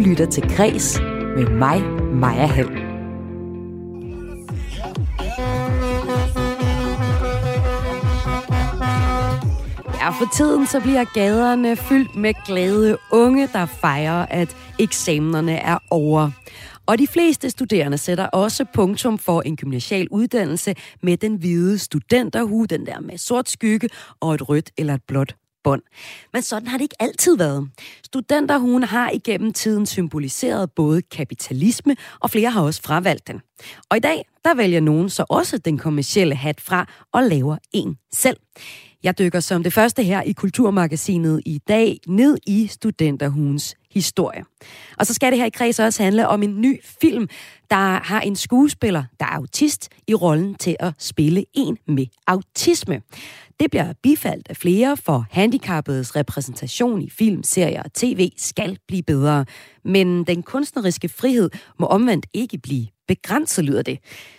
lytter til Græs med mig, Maja Hall. Ja, for tiden så bliver gaderne fyldt med glade unge, der fejrer, at eksamenerne er over. Og de fleste studerende sætter også punktum for en gymnasial uddannelse med den hvide studenterhue, den der med sort skygge og et rødt eller et blåt bånd. Men sådan har det ikke altid været. Studenterhuen har igennem tiden symboliseret både kapitalisme, og flere har også fravalgt den. Og i dag, der vælger nogen så også den kommercielle hat fra og laver en selv. Jeg dykker som det første her i Kulturmagasinet i dag ned i studenterhugens historie. Og så skal det her i kreds også handle om en ny film, der har en skuespiller, der er autist, i rollen til at spille en med autisme. Det bliver bifaldt af flere, for handicappedes repræsentation i film, serier og tv skal blive bedre. Men den kunstneriske frihed må omvendt ikke blive begrænset, lyder det.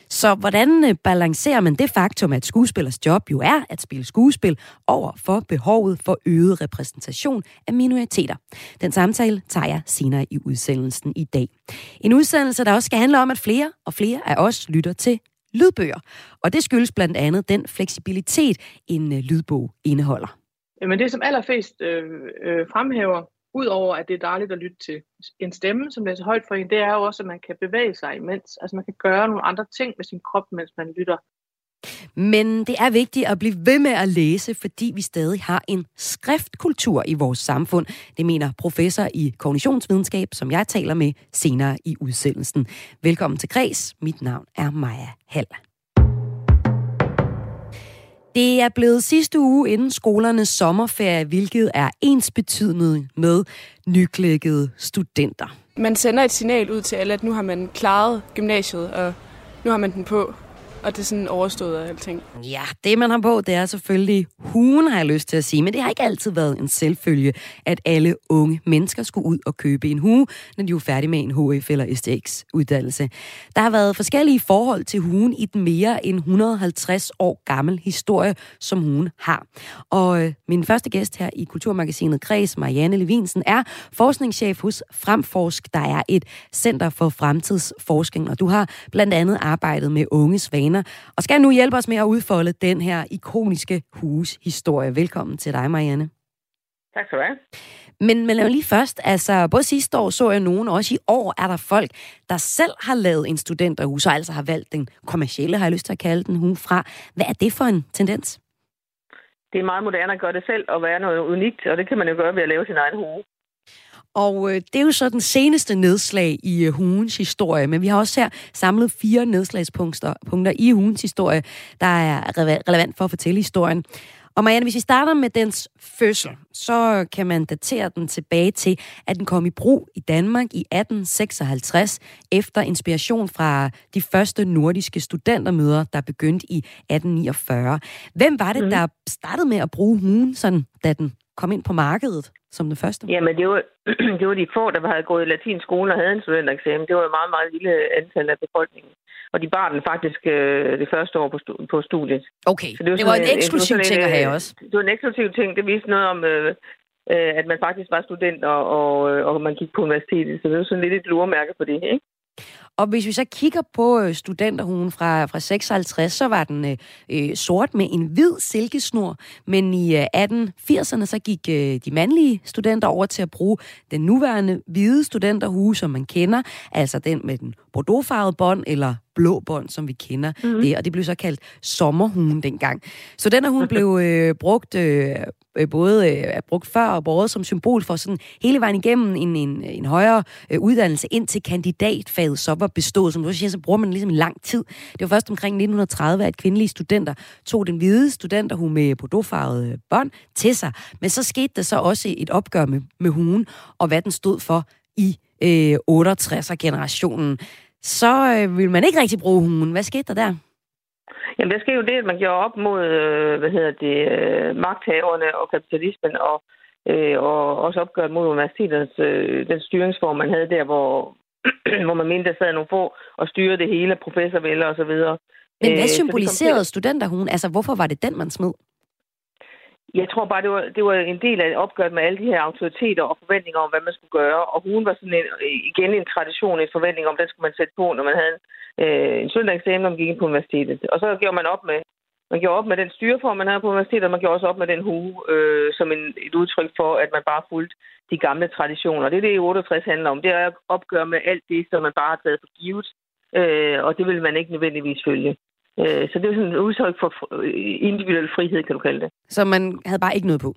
Så hvordan øh, balancerer man det faktum, at skuespillers job jo er at spille skuespil over for behovet for øget repræsentation af minoriteter? Den samtale tager jeg senere i udsendelsen i dag. En udsendelse, der også skal handle om, at flere og flere af os lytter til lydbøger. Og det skyldes blandt andet den fleksibilitet, en øh, lydbog indeholder. Jamen det, som allerflest øh, øh, fremhæver, udover at det er dejligt at lytte til en stemme, som læser højt for en, det er jo også, at man kan bevæge sig imens. Altså man kan gøre nogle andre ting med sin krop, mens man lytter. Men det er vigtigt at blive ved med at læse, fordi vi stadig har en skriftkultur i vores samfund. Det mener professor i kognitionsvidenskab, som jeg taler med senere i udsendelsen. Velkommen til Græs. Mit navn er Maja Hall. Det er blevet sidste uge inden skolernes sommerferie, hvilket er ens betydende med nyklækkede studenter. Man sender et signal ud til alle, at nu har man klaret gymnasiet, og nu har man den på og det er sådan overstået af alting. Ja, det man har på, det er selvfølgelig huen, har jeg lyst til at sige. Men det har ikke altid været en selvfølge, at alle unge mennesker skulle ud og købe en hue, når de er færdige med en HF eller STX-uddannelse. Der har været forskellige forhold til huen i den mere end 150 år gammel historie, som huen har. Og øh, min første gæst her i Kulturmagasinet Kreds, Marianne Levinsen, er forskningschef hos Fremforsk, der er et center for fremtidsforskning. Og du har blandt andet arbejdet med unges vaner vaner, og skal nu hjælpe os med at udfolde den her ikoniske hushistorie. Velkommen til dig, Marianne. Tak skal du have. Men, men lige først, altså både sidste år så jeg nogen, og også i år er der folk, der selv har lavet en studenterhus, og altså har valgt den kommercielle, har jeg lyst til at kalde den, hue fra. Hvad er det for en tendens? Det er meget moderne at gøre det selv og være noget unikt, og det kan man jo gøre ved at lave sin egen hue. Og øh, det er jo så den seneste nedslag i øh, hugens historie, men vi har også her samlet fire nedslagspunkter punkter i hugens historie, der er relevant for at fortælle historien. Og Marianne, hvis vi starter med dens fødsel, så kan man datere den tilbage til, at den kom i brug i Danmark i 1856, efter inspiration fra de første nordiske studentermøder, der begyndte i 1849. Hvem var det, mm. der startede med at bruge hugen, sådan, da den kom ind på markedet? Som det første? Jamen, det var, det var de få, der havde gået i latinsk skole og havde en studentereksamen. Det var et meget, meget lille antal af befolkningen. Og de bar den faktisk øh, det første år på, stu- på studiet. Okay, så det var, det var en, en eksklusiv en, ting at have også. Det var en eksklusiv ting. Det viste noget om, øh, øh, at man faktisk var student, og, og, øh, og man gik på universitetet. Så det var sådan lidt et luremærke på det, ikke? Og hvis vi så kigger på øh, studenterhuen fra, fra 56, så var den øh, øh, sort med en hvid silkesnor, men i øh, 1880'erne så gik øh, de mandlige studenter over til at bruge den nuværende hvide studenterhue, som man kender, altså den med den bordeauxfarvede bånd eller blå bånd, som vi kender mm-hmm. det, og det blev så kaldt sommerhugen dengang. Så den her hun blev øh, brugt øh, både øh, er brugt før og både som symbol for sådan hele vejen igennem en, en, en højere øh, uddannelse ind til kandidatfaget så var bestået. Som du siger, så bruger man ligesom lang tid. Det var først omkring 1930, at kvindelige studenter tog den hvide studenterhue med bordeauxfarvede bånd til sig. Men så skete der så også et opgør med, med hugen, og hvad den stod for i øh, 68'er-generationen. Så øh, vil man ikke rigtig bruge hugen. Hvad skete der der? Jamen, der sker jo det, at man gjorde op mod, øh, hvad hedder det, øh, magthaverne og kapitalismen, og, øh, og også opgøret mod universiteternes, øh, den styringsform, man havde der, hvor, hvor man mente, der sad nogle få og styrede det hele, professorvælder og så videre. Men hvad symboliserede studenterhugen? Altså, hvorfor var det den, man smed? Jeg tror bare, det var, det var en del af opgøret med alle de her autoriteter og forventninger om, hvad man skulle gøre. Og hun var sådan en, igen en tradition, en forventning om, den skulle man sætte på, når man havde øh, en søndagseksamen, når man gik ind på universitetet. Og så gjorde man op med, man gjorde op med den styreform, man havde på universitetet, og man gjorde også op med den hue, øh, som en, et udtryk for, at man bare fulgte de gamle traditioner. Det er det, 68 handler om. Det er at opgøre med alt det, som man bare har taget for givet, øh, og det vil man ikke nødvendigvis følge. Øh, så det er sådan et udtryk for individuel frihed, kan du kalde det. Så man havde bare ikke noget på?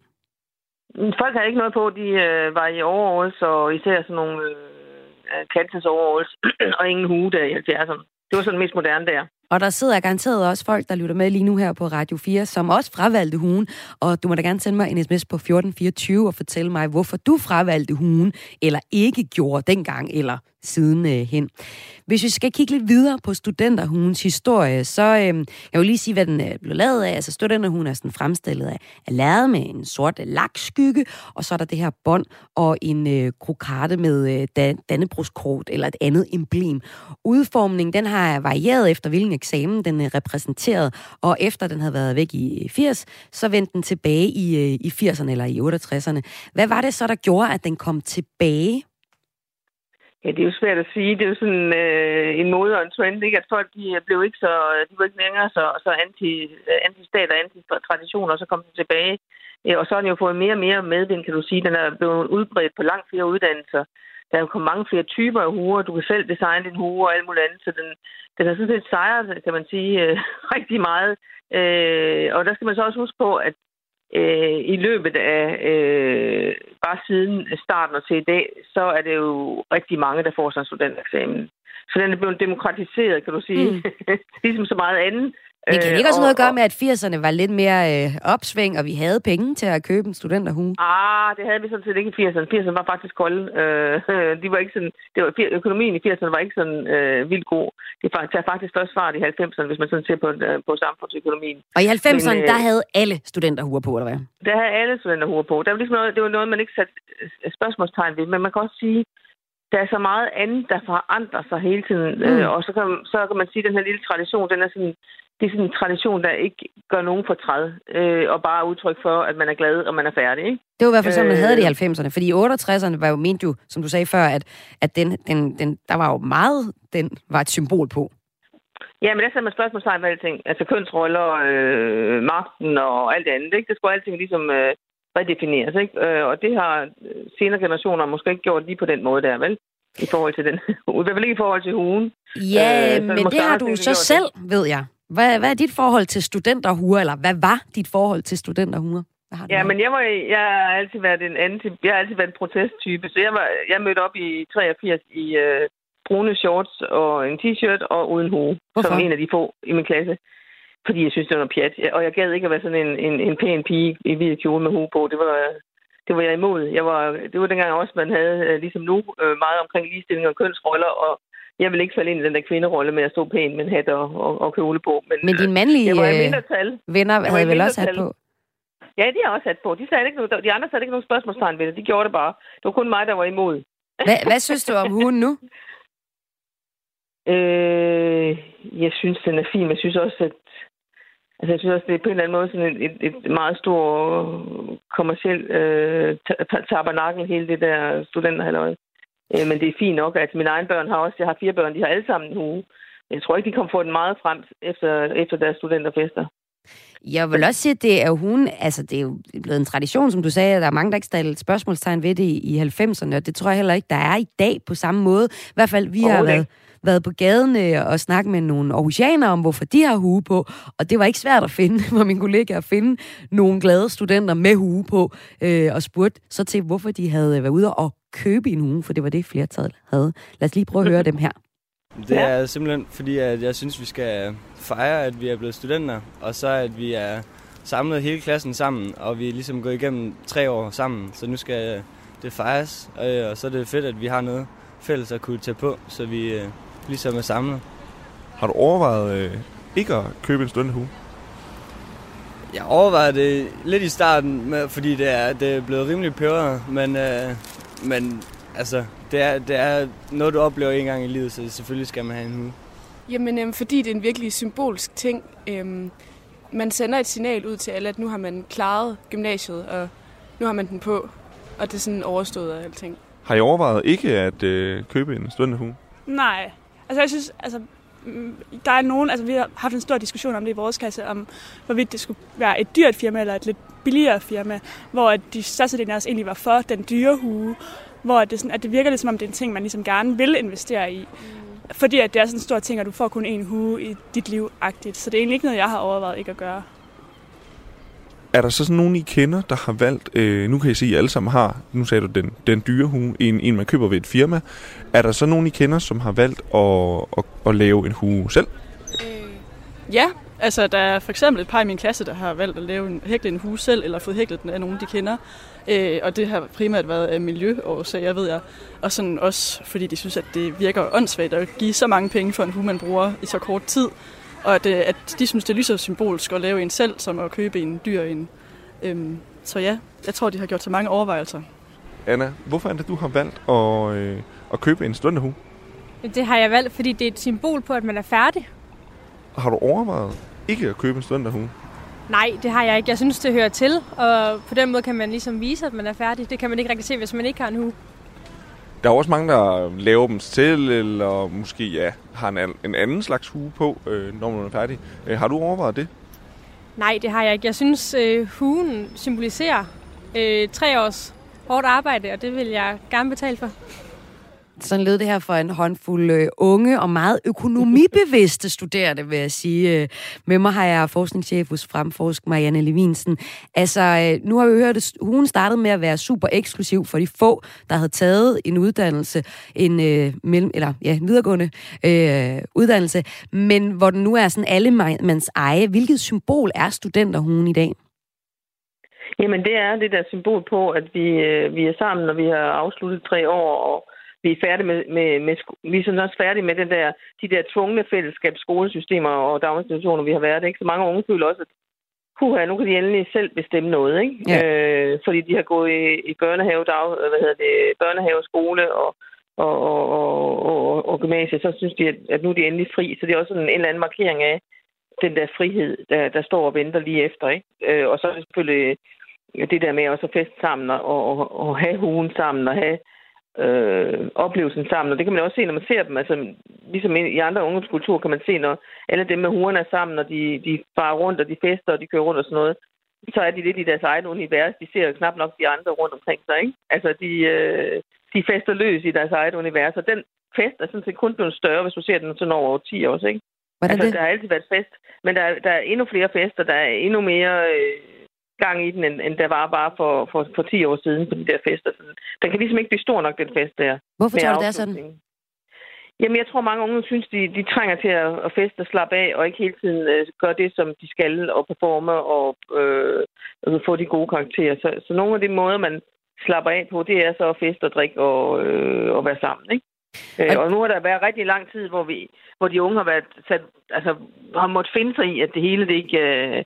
Folk havde ikke noget på. De øh, var i overalls, og især sådan nogle øh, Kansas overalls, og ingen hue der i 70'erne. Det var sådan mest moderne der. Og der sidder garanteret også folk, der lytter med lige nu her på Radio 4, som også fravalgte hugen. Og du må da gerne sende mig en sms på 1424 og fortælle mig, hvorfor du fravalgte hugen, eller ikke gjorde dengang, eller siden øh, hen. Hvis vi skal kigge lidt videre på studenterhugens historie, så øh, jeg vil lige sige, hvad den øh, blev lavet af. Altså studenterhugen er sådan fremstillet af, af lavet med en sort øh, lakskygge, og så er der det her bånd og en øh, krokarte med øh, Dannebrogskort eller et andet emblem. Udformningen, den har varieret efter hvilken eksamen den øh, repræsenterede, repræsenteret, og efter den havde været væk i 80, så vendte den tilbage i, øh, i 80'erne eller i 68'erne. Hvad var det så, der gjorde, at den kom tilbage Ja, det er jo svært at sige. Det er jo sådan øh, en mode og en trend, ikke? at folk de øh, blev ikke så, de var ikke længere så, så anti, anti-stat og anti-tradition, og så kom den tilbage. Og så har den jo fået mere og mere medvind, kan du sige. Den er blevet udbredt på langt flere uddannelser. Der er jo kommet mange flere typer af huer. Du kan selv designe din hue og alt muligt andet. Så den, den har sådan set sejret, kan man sige, øh, rigtig meget. Øh, og der skal man så også huske på, at øh, i løbet af øh, bare siden starten og til i dag, så er det jo rigtig mange, der får sig en studenteksamen. Så den er blevet demokratiseret, kan du sige. Mm. ligesom så meget andet. Det kan ikke også noget at gøre med, at 80'erne var lidt mere øh, opsving, og vi havde penge til at købe en studenterhue? Ah, det havde vi sådan set ikke i 80'erne. 80'erne var faktisk kolde. Øh, de var ikke sådan, det var, økonomien i 80'erne var ikke sådan øh, vildt god. Det tager faktisk først fart i 90'erne, hvis man sådan ser på, øh, på samfundsøkonomien. Og i 90'erne, øh, der havde alle studenterhuer på, eller hvad? Der havde alle studenterhuer på. Der var ligesom noget, det var noget, man ikke satte øh, spørgsmålstegn ved, men man kan også sige, der er så meget andet, der forandrer sig hele tiden. Mm. Øh, og så kan, så kan man sige, at den her lille tradition, den er sådan, det er sådan en tradition, der ikke gør nogen fortræd, øh, og bare udtryk for, at man er glad, og man er færdig. Ikke? Det var i hvert fald sådan, man havde det i 90'erne. Fordi i 68'erne var jo, ment jo, som du sagde før, at, at den, den, den, der var jo meget, den var et symbol på. Ja, men der sætter man spørgsmålstegn med alting. Altså kønsroller, øh, magten og alt det andet. Ikke? Det skulle alting ligesom øh, redefineres. Ikke? Øh, og det har senere generationer måske ikke gjort lige på den måde der, vel? I forhold til den. I hvert fald ikke i forhold til hugen. Ja, øh, men det har du så selv, det. ved jeg. Hvad, hvad er dit forhold til studenterhuer, eller hvad var dit forhold til studenterhuer? Ja, men jeg, var, jeg har altid været en anti, jeg har altid været en protesttype, så jeg, var, jeg mødte op i 83 i øh, brune shorts og en t-shirt og uden hue, Hvorfor? som en af de få i min klasse. Fordi jeg synes, det var noget pjat. Og jeg gad ikke at være sådan en, en, en pæn pige i hvid kjole med hue på. Det var, det var jeg imod. Jeg var, det var dengang også, man havde, øh, ligesom nu, øh, meget omkring ligestilling og kønsroller, og jeg vil ikke falde ind i den der kvinderolle med at stå pæn med en hat og, og, og kjole på. Men, men dine mandlige øh, venner havde vel også hat på? Ja, de har også hat på. De, sagde ikke noget, de andre sagde ikke nogen spørgsmålstegn ved det. De gjorde det bare. Det var kun mig, der var imod. Hvad, hvad synes du om hunden nu? Øh, jeg synes, den er fin. Jeg synes også, at Altså, jeg synes også, det er på en eller anden måde sådan et, et, et meget stort kommersielt øh, tabernakel, hele det der studenterhalløj. Øh, men det er fint nok, at mine egne børn har også, jeg har fire børn, de har alle sammen en hue. Jeg tror ikke, de kommer få den meget frem efter, efter deres studenterfester. Jeg vil også sige, at det er jo hun, altså det er jo blevet en tradition, som du sagde, at der er mange, der ikke stiller spørgsmålstegn ved det i 90'erne, og det tror jeg heller ikke, der er i dag på samme måde. I hvert fald, vi har været, været på gaden øh, og snakket med nogle aarhusianere om, hvorfor de har hue på, og det var ikke svært at finde for min kollega at finde nogle glade studenter med hue på, øh, og spurgte så til, hvorfor de havde øh, været ude og købe en hue, for det var det, flertallet havde. Lad os lige prøve at høre dem her. Det er simpelthen fordi, at jeg synes, vi skal fejre, at vi er blevet studenter, og så at vi er samlet hele klassen sammen, og vi er ligesom gået igennem tre år sammen, så nu skal det fejres, øh, og så er det fedt, at vi har noget fælles at kunne tage på, så vi ligesom er samlet. Har du overvejet øh, ikke at købe en studenterhue? Jeg overvejede det lidt i starten, med, fordi det er, det er blevet rimelig peberet, men, øh, men altså, det er, det er noget, du oplever en gang i livet, så selvfølgelig skal man have en hue. Jamen, øhm, fordi det er en virkelig symbolsk ting. Øhm, man sender et signal ud til alle, at nu har man klaret gymnasiet, og nu har man den på, og det er sådan overstået af alting. Har I overvejet ikke at øh, købe en studenterhue? Nej. Altså, jeg synes, altså, mm, der er nogen, altså vi har haft en stor diskussion om det i vores klasse, om hvorvidt det skulle være et dyrt firma eller et lidt billigere firma, hvor at de største af os egentlig var for den dyre hue, hvor det, sådan, at det virker lidt som om det er en ting, man ligesom gerne vil investere i. Mm. Fordi at det er sådan en stor ting, at du får kun en hue i dit liv-agtigt. Så det er egentlig ikke noget, jeg har overvejet ikke at gøre. Er der så sådan nogen, I kender, der har valgt, øh, nu kan I se, at I alle sammen har, nu sagde du den, den dyre hue, en, en man køber ved et firma. Er der så nogen, I kender, som har valgt at, at, at lave en hue selv? Øh, ja, altså der er for eksempel et par i min klasse, der har valgt at lave en, hækle en hue selv, eller fået hæklet den af nogen, de kender. Øh, og det har primært været af miljøårsager, ved jeg. Og sådan også, fordi de synes, at det virker åndssvagt at give så mange penge for en hue, man bruger i så kort tid og at, øh, at de synes, det er lige så symbolsk at lave en selv, som at købe en dyr en. Øhm, så ja, jeg tror, de har gjort så mange overvejelser. Anna, hvorfor er det, du har valgt at, øh, at købe en studenterhue? Det har jeg valgt, fordi det er et symbol på, at man er færdig. Har du overvejet ikke at købe en studenterhue? Nej, det har jeg ikke. Jeg synes, det hører til, og på den måde kan man ligesom vise, at man er færdig. Det kan man ikke rigtig se, hvis man ikke har en hue. Der er også mange, der laver dem selv, eller måske ja, har en, en anden slags hue på, øh, når man er færdig. Øh, har du overvejet det? Nej, det har jeg ikke. Jeg synes, øh, huen symboliserer øh, tre års hårdt arbejde, og det vil jeg gerne betale for. Sådan lød det her for en håndfuld øh, unge og meget økonomibevidste studerende, vil jeg sige. Øh, med mig har jeg forskningschef hos Fremforsk, Marianne Levinsen. Altså, øh, nu har vi hørt, at hun startede med at være super eksklusiv for de få, der havde taget en uddannelse, en, øh, mellem, eller, ja, en videregående øh, uddannelse, men hvor den nu er sådan alle mands eje. Hvilket symbol er studenterhuen i dag? Jamen, det er det der symbol på, at vi, øh, vi er sammen, og vi har afsluttet tre år, og vi er færdige med, med, med, vi er sådan også færdige med den der, de der tvungne fællesskab, skolesystemer og daginstitutioner, vi har været. Ikke? Så mange unge føler også, at puha, nu kan de endelig selv bestemme noget, ikke? Ja. Øh, fordi de har gået i, i børnehave, dag, hvad hedder det, børnehave, skole og, og, og, og, og, og gymnasiet, så synes de, at, at nu er de endelig fri. Så det er også sådan en eller anden markering af den der frihed, der, der står og venter lige efter, ikke? Øh, og så er det selvfølgelig det der med også at feste sammen og, og, og have hugen sammen og have øh, oplevelsen sammen. Og det kan man også se, når man ser dem. Altså, ligesom i andre ungdomskulturer kan man se, når alle dem med huerne er sammen, og de, de farer rundt, og de fester, og de kører rundt og sådan noget, så er de lidt i deres egen univers. De ser jo knap nok de andre rundt omkring sig, ikke? Altså, de, øh, de fester løs i deres eget univers, og den fest er sådan set kun blevet større, hvis du ser den sådan over 10 år, ikke? Hvordan altså, det? der har altid været fest, men der, der er endnu flere fester, der er endnu mere... Øh, gang i den, end, end der var bare for, for, for 10 år siden på de der fester. Så den kan ligesom ikke blive stor nok, den fest der. Hvorfor tror du, det er sådan? Jamen, jeg tror, mange unge synes, de, de trænger til at, at feste og slappe af, og ikke hele tiden øh, gøre det, som de skal, og performe og øh, altså få de gode karakterer. Så, så nogle af de måder, man slapper af på, det er så at feste og drikke og, øh, og være sammen, ikke? Øh, og nu har der været rigtig lang tid, hvor, vi, hvor de unge har været sat, altså, har måttet finde sig i, at det hele det ikke, øh,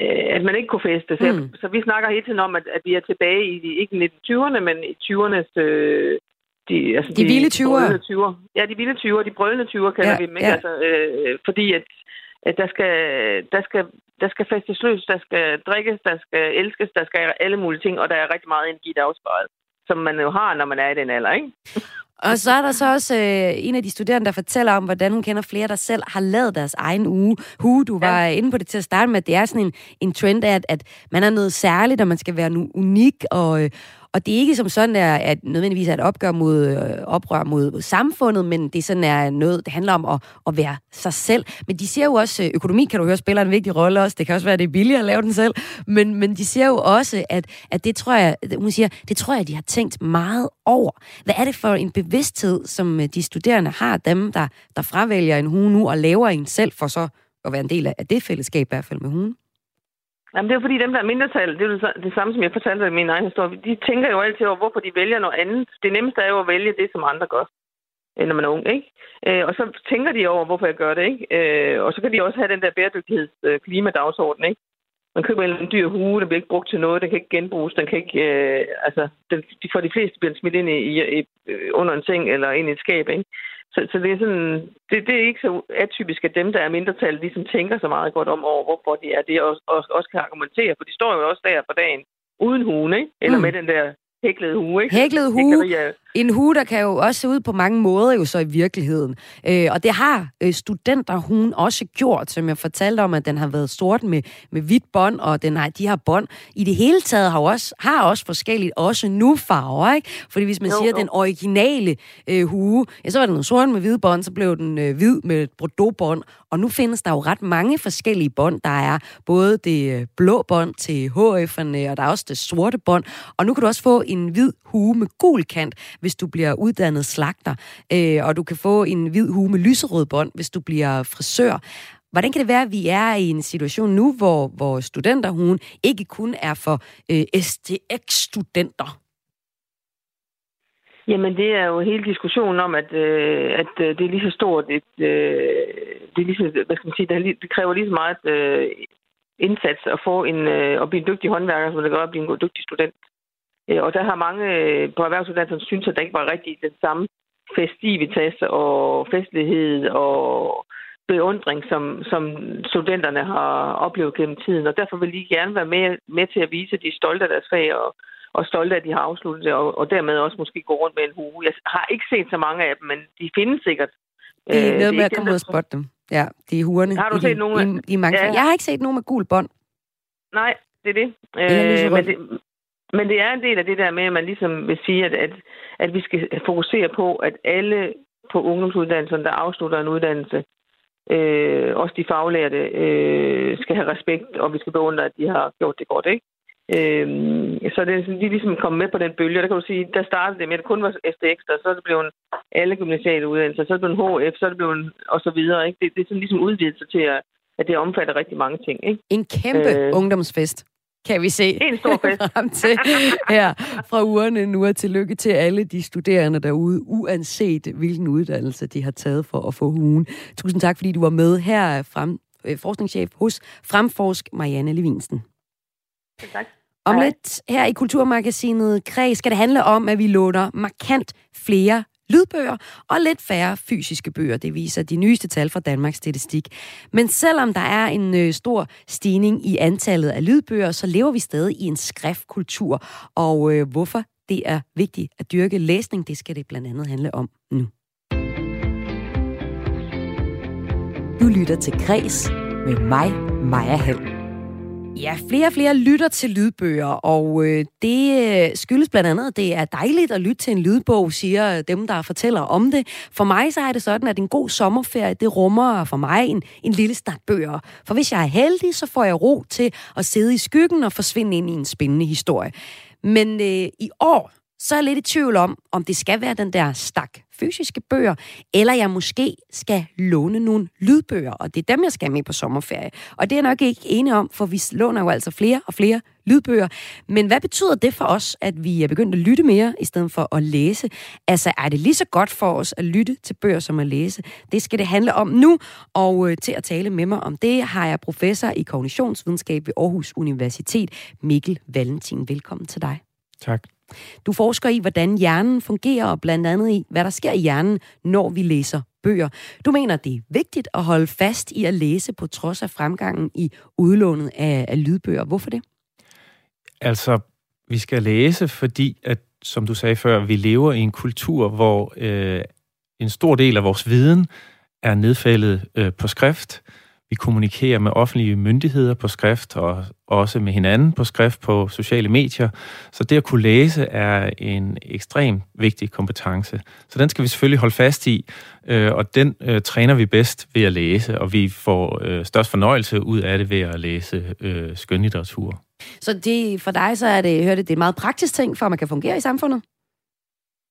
øh, at man ikke kunne feste. Så, mm. så vi snakker hele tiden om, at, at vi er tilbage i, ikke 20'erne, men i 20'ernes... Øh, de, altså de, de vilde 20'er. 20'er. Ja, de vilde 20'er, de brølende 20'er kalder ja, vi dem, ikke? Ja. Altså, øh, fordi at, at der skal, der skal, der skal festes løs, der skal drikkes, der skal elskes, der skal alle mulige ting, og der er rigtig meget energi, der er som man jo har, når man er i den alder, ikke? Og så er der så også øh, en af de studerende, der fortæller om, hvordan hun kender flere, der selv har lavet deres egen uge. Hue, du var ja. inde på det til at starte med, at det er sådan en, en trend af, at, at man er noget særligt, og man skal være unik, og, øh, og det er ikke som sådan, er, at nødvendigvis er et opgør mod, øh, oprør mod samfundet, men det sådan er noget, det handler om at, at være sig selv. Men de ser jo også, øh, økonomi kan du høre spiller en vigtig rolle også, det kan også være, at det er billigere at lave den selv, men, men de ser jo også, at, at det tror jeg, hun siger, det tror jeg, de har tænkt meget over. Hvad er det for en bevidsthed, som øh, de studerende har, dem, der, der fravælger en hue nu og laver en selv, for så at være en del af det fællesskab, i hvert fald med hunden? Jamen, det er fordi dem, der er mindretal, det er det, det samme, som jeg fortalte i min egen historie. De tænker jo altid over, hvorfor de vælger noget andet. Det nemmeste er jo at vælge det, som andre gør, når man er ung, ikke? Øh, og så tænker de over, hvorfor jeg gør det, ikke? Øh, og så kan de også have den der bæredygtigheds øh, klimadagsorden, ikke? man køber en dyr hue, den bliver ikke brugt til noget, den kan ikke genbruges, den kan ikke, øh, altså, den, for de fleste bliver den smidt ind i, i, i, øh, under en seng eller ind i et skab, ikke? Så, så det er sådan, det, det er ikke så atypisk, at dem, der er mindretal, ligesom tænker så meget godt om over, hvorfor de er det, og, og også kan argumentere, for de står jo også der på dagen uden huen, ikke? Eller mm. med den der hæklet hue, ikke? Hæklet hue. En hue, der kan jo også se ud på mange måder jo så i virkeligheden. Øh, og det har øh, studenterhuen også gjort, som jeg fortalte om, at den har været sort med, med hvidt bånd, og den har, de har bånd. I det hele taget har også, har også forskelligt, også nu farver, ikke? Fordi hvis man jo, siger, jo. den originale øh, hue, ja, så var den sort med hvid bånd, så blev den øh, hvid med et bordeaux-bånd, og nu findes der jo ret mange forskellige bånd. Der er både det øh, blå bånd til HF'erne, og der er også det sorte bånd. Og nu kan du også få en hvid hue med gul kant, hvis du bliver uddannet slagter. Øh, og du kan få en hvid hue med lyserød bånd, hvis du bliver frisør. Hvordan kan det være, at vi er i en situation nu, hvor, hvor studenterhuen ikke kun er for øh, STX-studenter? Jamen, det er jo hele diskussionen om, at, øh, at øh, det er lige så stort et... Øh, det, er lige så, hvad skal man sige, det, det kræver lige så meget øh, indsats at få en, øh, at blive en dygtig håndværker, som det gør at blive en god, dygtig student. Øh, og der har mange øh, på erhvervsuddannelsen synes, at der ikke var rigtig den samme festivitas og festlighed og beundring, som, som studenterne har oplevet gennem tiden. Og derfor vil de gerne være med, med til at vise, at de er stolte af deres fag og, og stolte af, at de har afsluttet det, og, og dermed også måske gå rundt med en hue. Jeg har ikke set så mange af dem, men de findes sikkert. Det er øh, noget med at komme ud og spotte dem. Ja, de er huerne. Har du set de, nogen? De, de mange ja. Jeg har ikke set nogen med gul bånd. Nej, det er det. Øh, men det. Men det er en del af det der med, at man ligesom vil sige, at, at, at vi skal fokusere på, at alle på ungdomsuddannelserne, der afslutter en uddannelse, øh, også de faglærte, øh, skal have respekt, og vi skal beundre, at de har gjort det godt, ikke? Øh, så det er de ligesom kommet med på den bølge, der kan du sige, der startede det med, at det kun var STX, og så er det blevet alle gymnasiale uddannelser, så er det blevet HF, så er det blevet, og så videre, ikke? Det, det er sådan ligesom udvidet sig til, at, at det omfatter rigtig mange ting, ikke? En kæmpe øh, ungdomsfest kan vi se en stor fest. frem til her fra ugerne nu. Og tillykke til alle de studerende derude, uanset hvilken uddannelse de har taget for at få hugen. Tusind tak, fordi du var med her, frem, øh, forskningschef hos Fremforsk, Marianne Levinsen. Tak. Om lidt her i Kulturmagasinet Kreds skal det handle om, at vi låner markant flere lydbøger og lidt færre fysiske bøger. Det viser de nyeste tal fra Danmarks Statistik. Men selvom der er en ø, øh, stor stigning i antallet af lydbøger, så lever vi stadig i en skriftkultur. Og ø, hvorfor det er vigtigt at dyrke læsning, det skal det blandt andet handle om nu. Du lytter til Græs med mig, Maja Hall. Ja, flere og flere lytter til lydbøger, og øh, det øh, skyldes blandt andet, at det er dejligt at lytte til en lydbog, siger dem, der fortæller om det. For mig så er det sådan, at en god sommerferie, det rummer for mig en, en lille stak bøger. For hvis jeg er heldig, så får jeg ro til at sidde i skyggen og forsvinde ind i en spændende historie. Men øh, i år, så er jeg lidt i tvivl om, om det skal være den der stak fysiske bøger, eller jeg måske skal låne nogle lydbøger, og det er dem, jeg skal med på sommerferie. Og det er jeg nok ikke enig om, for vi låner jo altså flere og flere lydbøger. Men hvad betyder det for os, at vi er begyndt at lytte mere, i stedet for at læse? Altså, er det lige så godt for os at lytte til bøger som at læse? Det skal det handle om nu, og øh, til at tale med mig om det, har jeg professor i kognitionsvidenskab ved Aarhus Universitet, Mikkel Valentin. Velkommen til dig. Tak. Du forsker i, hvordan hjernen fungerer, og blandt andet i, hvad der sker i hjernen, når vi læser bøger. Du mener, det er vigtigt at holde fast i at læse på trods af fremgangen i udlånet af, af lydbøger. Hvorfor det? Altså, vi skal læse, fordi, at, som du sagde før, vi lever i en kultur, hvor øh, en stor del af vores viden er nedfældet øh, på skrift. Vi kommunikerer med offentlige myndigheder på skrift og også med hinanden på skrift på sociale medier. Så det at kunne læse er en ekstrem vigtig kompetence. Så den skal vi selvfølgelig holde fast i, øh, og den øh, træner vi bedst ved at læse, og vi får øh, størst fornøjelse ud af det ved at læse skønlitteratur. Så det, for dig så er det, hørte det, det er en meget praktisk ting, for at man kan fungere i samfundet?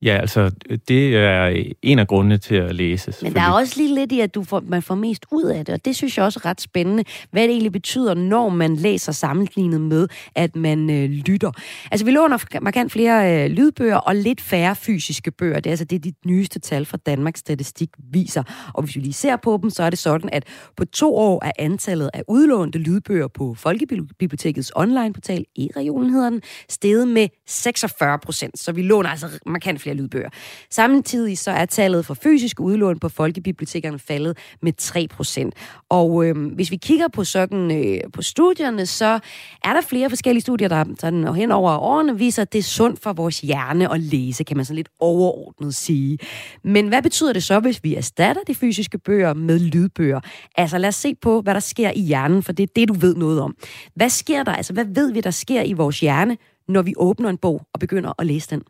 Ja, altså, det er en af grundene til at læse. Men der er også lige lidt i, at du får, man får mest ud af det, og det synes jeg også er ret spændende, hvad det egentlig betyder, når man læser sammenlignet med, at man øh, lytter. Altså, vi låner markant flere øh, lydbøger og lidt færre fysiske bøger. Det er altså det, de nyeste tal fra Danmarks Statistik viser. Og hvis vi lige ser på dem, så er det sådan, at på to år er antallet af udlånte lydbøger på Folkebibliotekets online-portal, e-regionen hedder den, steget med 46 procent. Så vi låner altså markant flere lydbøger. Samtidig så er tallet for fysiske udlån på folkebibliotekerne faldet med 3%. Og øh, hvis vi kigger på sådan øh, på studierne, så er der flere forskellige studier, der sådan hen over årene viser, at det er sundt for vores hjerne at læse, kan man sådan lidt overordnet sige. Men hvad betyder det så, hvis vi erstatter de fysiske bøger med lydbøger? Altså lad os se på, hvad der sker i hjernen, for det er det, du ved noget om. Hvad sker der? Altså hvad ved vi, der sker i vores hjerne, når vi åbner en bog og begynder at læse den?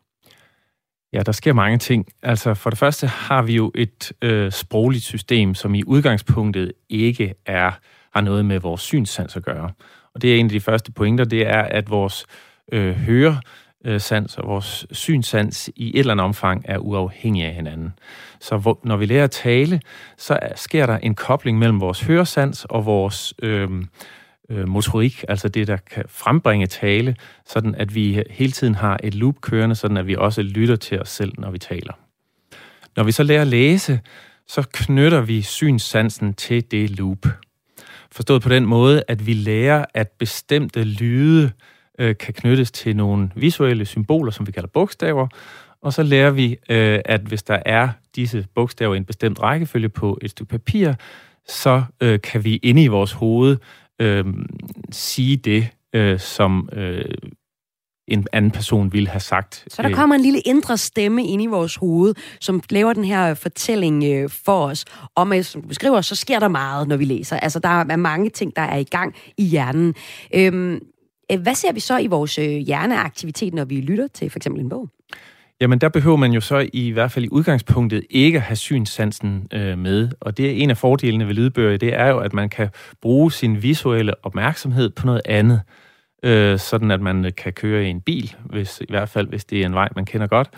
Ja, der sker mange ting. Altså for det første har vi jo et øh, sprogligt system, som i udgangspunktet ikke er har noget med vores synssans at gøre. Og det er en af de første pointer, det er, at vores øh, høresans og vores synssans i et eller andet omfang er uafhængige af hinanden. Så hvor, når vi lærer at tale, så sker der en kobling mellem vores høresans og vores øh, øh, motorik, altså det, der kan frembringe tale, sådan at vi hele tiden har et loop kørende, sådan at vi også lytter til os selv, når vi taler. Når vi så lærer at læse, så knytter vi synssansen til det loop. Forstået på den måde, at vi lærer, at bestemte lyde øh, kan knyttes til nogle visuelle symboler, som vi kalder bogstaver, og så lærer vi, øh, at hvis der er disse bogstaver i en bestemt rækkefølge på et stykke papir, så øh, kan vi inde i vores hoved øh, sige det, øh, som øh, en anden person ville have sagt. Så der kommer en lille indre stemme ind i vores hoved, som laver den her fortælling øh, for os. Og med, som du beskriver, så sker der meget, når vi læser. Altså, der er mange ting, der er i gang i hjernen. Øhm, øh, hvad ser vi så i vores øh, hjerneaktivitet, når vi lytter til for eksempel en bog? Jamen, der behøver man jo så i hvert fald i udgangspunktet ikke at have synssansen øh, med. Og det er en af fordelene ved lydbøger, det er jo, at man kan bruge sin visuelle opmærksomhed på noget andet. Øh, sådan at man kan køre i en bil, hvis, i hvert fald hvis det er en vej, man kender godt.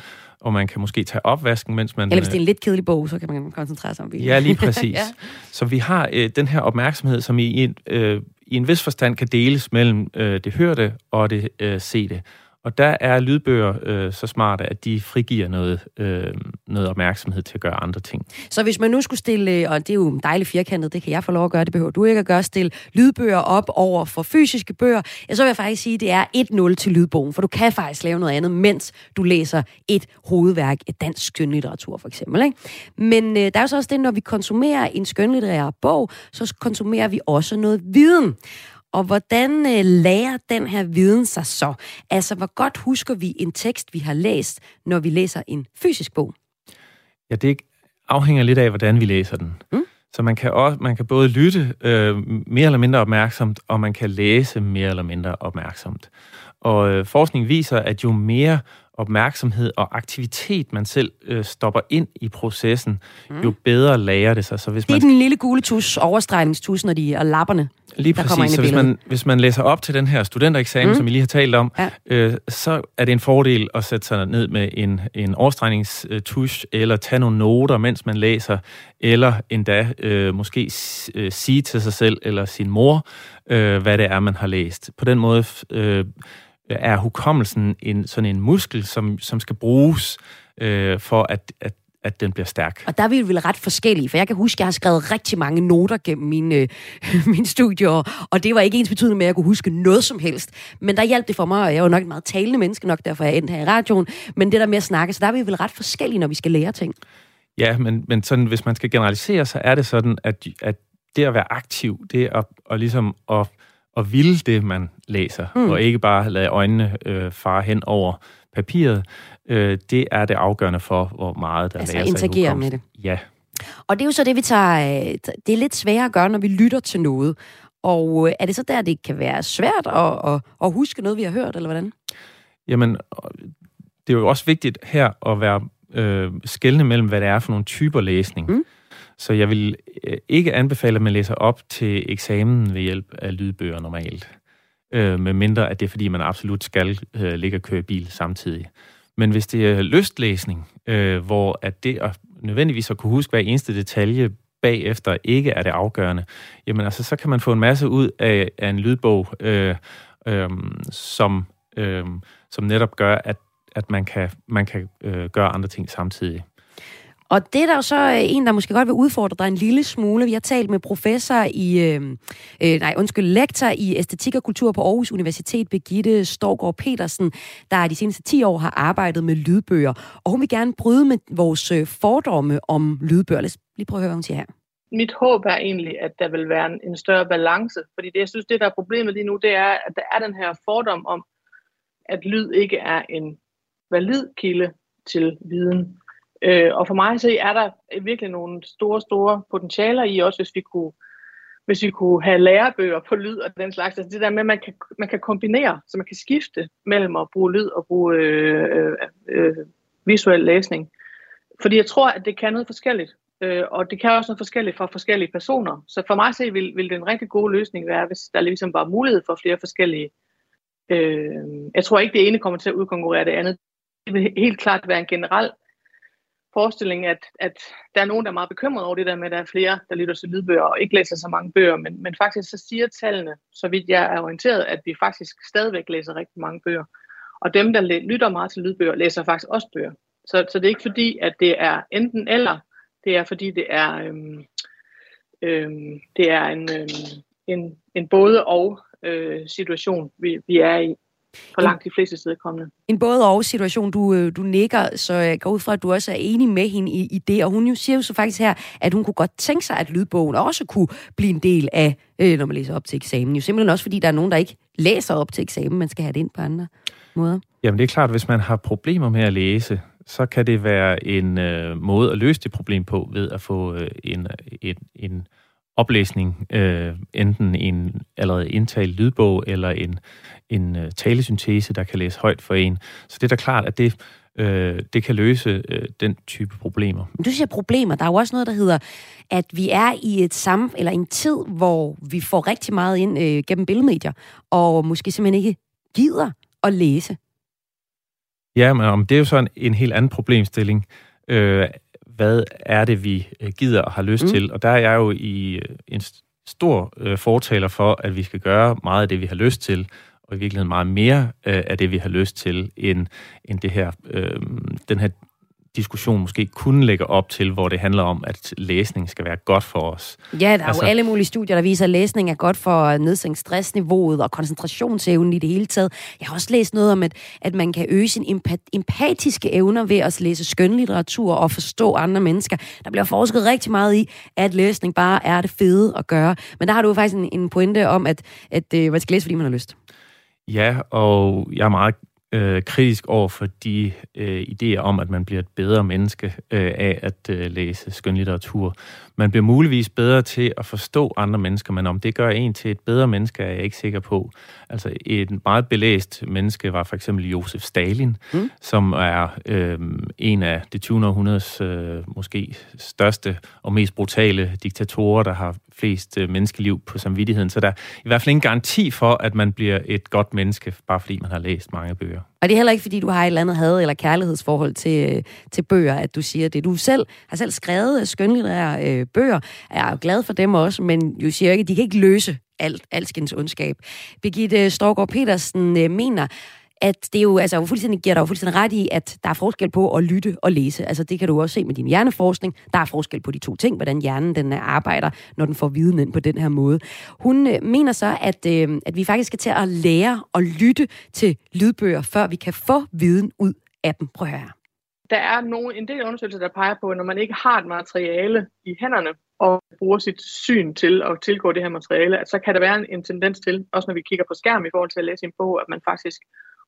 Og man kan måske tage opvasken, mens man... Eller hvis det er en lidt kedelig bog, så kan man koncentrere sig om bilen. Ja, lige præcis. ja. Så vi har øh, den her opmærksomhed, som i en, øh, i en vis forstand kan deles mellem øh, det hørte og det øh, sete. Og der er lydbøger øh, så smarte, at de frigiver noget, øh, noget opmærksomhed til at gøre andre ting. Så hvis man nu skulle stille, øh, og det er jo dejligt firkantet, det kan jeg få lov at gøre, det behøver du ikke at gøre, stille lydbøger op over for fysiske bøger, ja, så vil jeg faktisk sige, at det er 1-0 til lydbogen, for du kan faktisk lave noget andet, mens du læser et hovedværk, et dansk skønlitteratur for eksempel. Ikke? Men øh, der er jo så også det, når vi konsumerer en skønlitterær bog, så konsumerer vi også noget viden. Og hvordan øh, lærer den her viden sig så? Altså, hvor godt husker vi en tekst, vi har læst, når vi læser en fysisk bog? Ja, det afhænger lidt af, hvordan vi læser den. Mm. Så man kan, også, man kan både lytte øh, mere eller mindre opmærksomt, og man kan læse mere eller mindre opmærksomt. Og øh, forskning viser, at jo mere opmærksomhed og aktivitet, man selv øh, stopper ind i processen, mm. jo bedre lærer det sig. Så hvis det er man... den lille gule tus, overstregningstus, når de er lapperne, Lige der præcis, så hvis man, hvis man læser op til den her studentereksamen, mm. som vi lige har talt om, ja. øh, så er det en fordel at sætte sig ned med en, en overstregningstus, eller tage nogle noter, mens man læser, eller endda øh, måske øh, sige til sig selv eller sin mor, øh, hvad det er, man har læst. På den måde... Øh, er hukommelsen en, sådan en muskel, som, som skal bruges øh, for at, at at den bliver stærk. Og der er vi vel ret forskellige, for jeg kan huske, at jeg har skrevet rigtig mange noter gennem mine, øh, mine studier, og det var ikke ens betydende med, at jeg kunne huske noget som helst. Men der hjalp det for mig, og jeg er jo nok et meget talende menneske nok, derfor jeg endte her i radioen, men det der med at snakke, så der er vi vel ret forskellige, når vi skal lære ting. Ja, men, men sådan, hvis man skal generalisere, så er det sådan, at, at det at være aktiv, det at, at ligesom at at ville det, man læser, mm. og ikke bare lade øjnene øh, fare hen over papiret, øh, det er det afgørende for, hvor meget der altså lærer sig interagere med det. Ja. Og det er jo så det, vi tager... Øh, det er lidt sværere at gøre, når vi lytter til noget. Og øh, er det så der, det kan være svært at, at, at huske noget, vi har hørt, eller hvordan? Jamen, det er jo også vigtigt her at være øh, skældende mellem, hvad det er for nogle typer læsning. Mm. Så jeg vil øh, ikke anbefale, at man læser op til eksamen ved hjælp af lydbøger normalt. Øh, med mindre, at det er, fordi man absolut skal øh, ligge og køre bil samtidig. Men hvis det er lystlæsning, øh, hvor at det at nødvendigvis at kunne huske hver eneste detalje bagefter ikke er det afgørende, jamen altså, så kan man få en masse ud af, af en lydbog, øh, øh, som, øh, som netop gør, at, at man kan, man kan øh, gøre andre ting samtidig. Og det er der jo så øh, en, der måske godt vil udfordre dig en lille smule. Vi har talt med professor i, øh, øh nej, undskyld, lektor i æstetik og kultur på Aarhus Universitet, Begitte Storgård Petersen, der de seneste 10 år har arbejdet med lydbøger. Og hun vil gerne bryde med vores øh, fordomme om lydbøger. Lad os lige prøve at høre, hvad hun siger her. Mit håb er egentlig, at der vil være en, en større balance. Fordi det, jeg synes, det der er problemet lige nu, det er, at der er den her fordom om, at lyd ikke er en valid kilde til viden. Øh, og for mig så er der virkelig nogle store, store potentialer i, også hvis vi kunne, hvis vi kunne have lærebøger på lyd og den slags. Altså det der med, at man kan, man kan kombinere, så man kan skifte mellem at bruge lyd og bruge øh, øh, øh, visuel læsning. Fordi jeg tror, at det kan noget forskelligt. Øh, og det kan også noget forskelligt fra forskellige personer. Så for mig så vil, vil det en rigtig god løsning være, hvis der ligesom var mulighed for flere forskellige. Øh, jeg tror ikke, det ene kommer til at udkonkurrere det andet. Det vil helt klart være en generel forestilling, at, at der er nogen, der er meget bekymret over det der med, at der er flere, der lytter til lydbøger og ikke læser så mange bøger, men, men faktisk så siger tallene, så vidt jeg er orienteret, at vi faktisk stadigvæk læser rigtig mange bøger. Og dem, der lytter meget til lydbøger, læser faktisk også bøger. Så, så det er ikke fordi, at det er enten eller, det er fordi, det er, øhm, øhm, det er en, øhm, en, en både og øh, situation, vi, vi er i for langt de fleste steder kommende. En både og situation, du, øh, du nikker, så jeg går ud fra, at du også er enig med hende i, i det. Og hun jo siger jo så faktisk her, at hun kunne godt tænke sig, at lydbogen også kunne blive en del af, øh, når man læser op til eksamen. Jo simpelthen også, fordi der er nogen, der ikke læser op til eksamen. Man skal have det ind på andre måder. Jamen det er klart, at hvis man har problemer med at læse, så kan det være en øh, måde at løse det problem på ved at få øh, en, en, en oplæsning, øh, enten en allerede indtalt lydbog eller en, en uh, talesyntese, der kan læse højt for en. Så det er da klart, at det, øh, det kan løse øh, den type problemer. Men du siger problemer. Der er jo også noget, der hedder, at vi er i et sam eller en tid, hvor vi får rigtig meget ind øh, gennem billedmedier, og måske simpelthen ikke gider at læse. Ja, men det er jo så en, en helt anden problemstilling. Øh, hvad er det, vi øh, gider og har lyst mm. til? Og der er jeg jo i øh, en stor øh, fortaler for, at vi skal gøre meget af det, vi har lyst til, og i virkeligheden meget mere øh, af det, vi har lyst til, end, end det her, øh, den her diskussion måske kun lægger op til, hvor det handler om, at læsning skal være godt for os. Ja, der er altså, jo alle mulige studier, der viser, at læsning er godt for at nedsænke stressniveauet og koncentrationsevnen i det hele taget. Jeg har også læst noget om, at, at man kan øge sine empatiske evner ved at læse skønlitteratur og forstå andre mennesker. Der bliver forsket rigtig meget i, at læsning bare er det fede at gøre. Men der har du faktisk en, en pointe om, at, at, at øh, man skal læse, fordi man har lyst. Ja, og jeg er meget øh, kritisk over for de øh, idéer om, at man bliver et bedre menneske øh, af at øh, læse skønlitteratur. Man bliver muligvis bedre til at forstå andre mennesker, men om det gør en til et bedre menneske, er jeg ikke sikker på. Altså et meget belæst menneske var for eksempel Josef Stalin, mm. som er øh, en af det 20. århundredes øh, måske største og mest brutale diktatorer, der har flest øh, menneskeliv på samvittigheden. Så der er i hvert fald ingen garanti for, at man bliver et godt menneske, bare fordi man har læst mange bøger. Og det er heller ikke, fordi du har et eller andet had- eller kærlighedsforhold til, øh, til bøger, at du siger det. Du selv har selv skrevet skønlitterære øh, bøger. Jeg er glad for dem også, men jo siger ikke, at de kan ikke løse alt, alskens ondskab. Birgitte Storgård Petersen øh, mener, at det jo altså, fuldstændig, giver dig jo fuldstændig ret i, at der er forskel på at lytte og læse. Altså, det kan du også se med din hjerneforskning. Der er forskel på de to ting, hvordan hjernen den øh, arbejder, når den får viden ind på den her måde. Hun øh, mener så, at, øh, at vi faktisk skal til at lære at lytte til lydbøger, før vi kan få viden ud af dem. Prøv at høre der er nogle, en del undersøgelser, der peger på, at når man ikke har et materiale i hænderne, og bruger sit syn til at tilgå det her materiale, at så kan der være en, en tendens til, også når vi kigger på skærm i forhold til at læse en bog, at man faktisk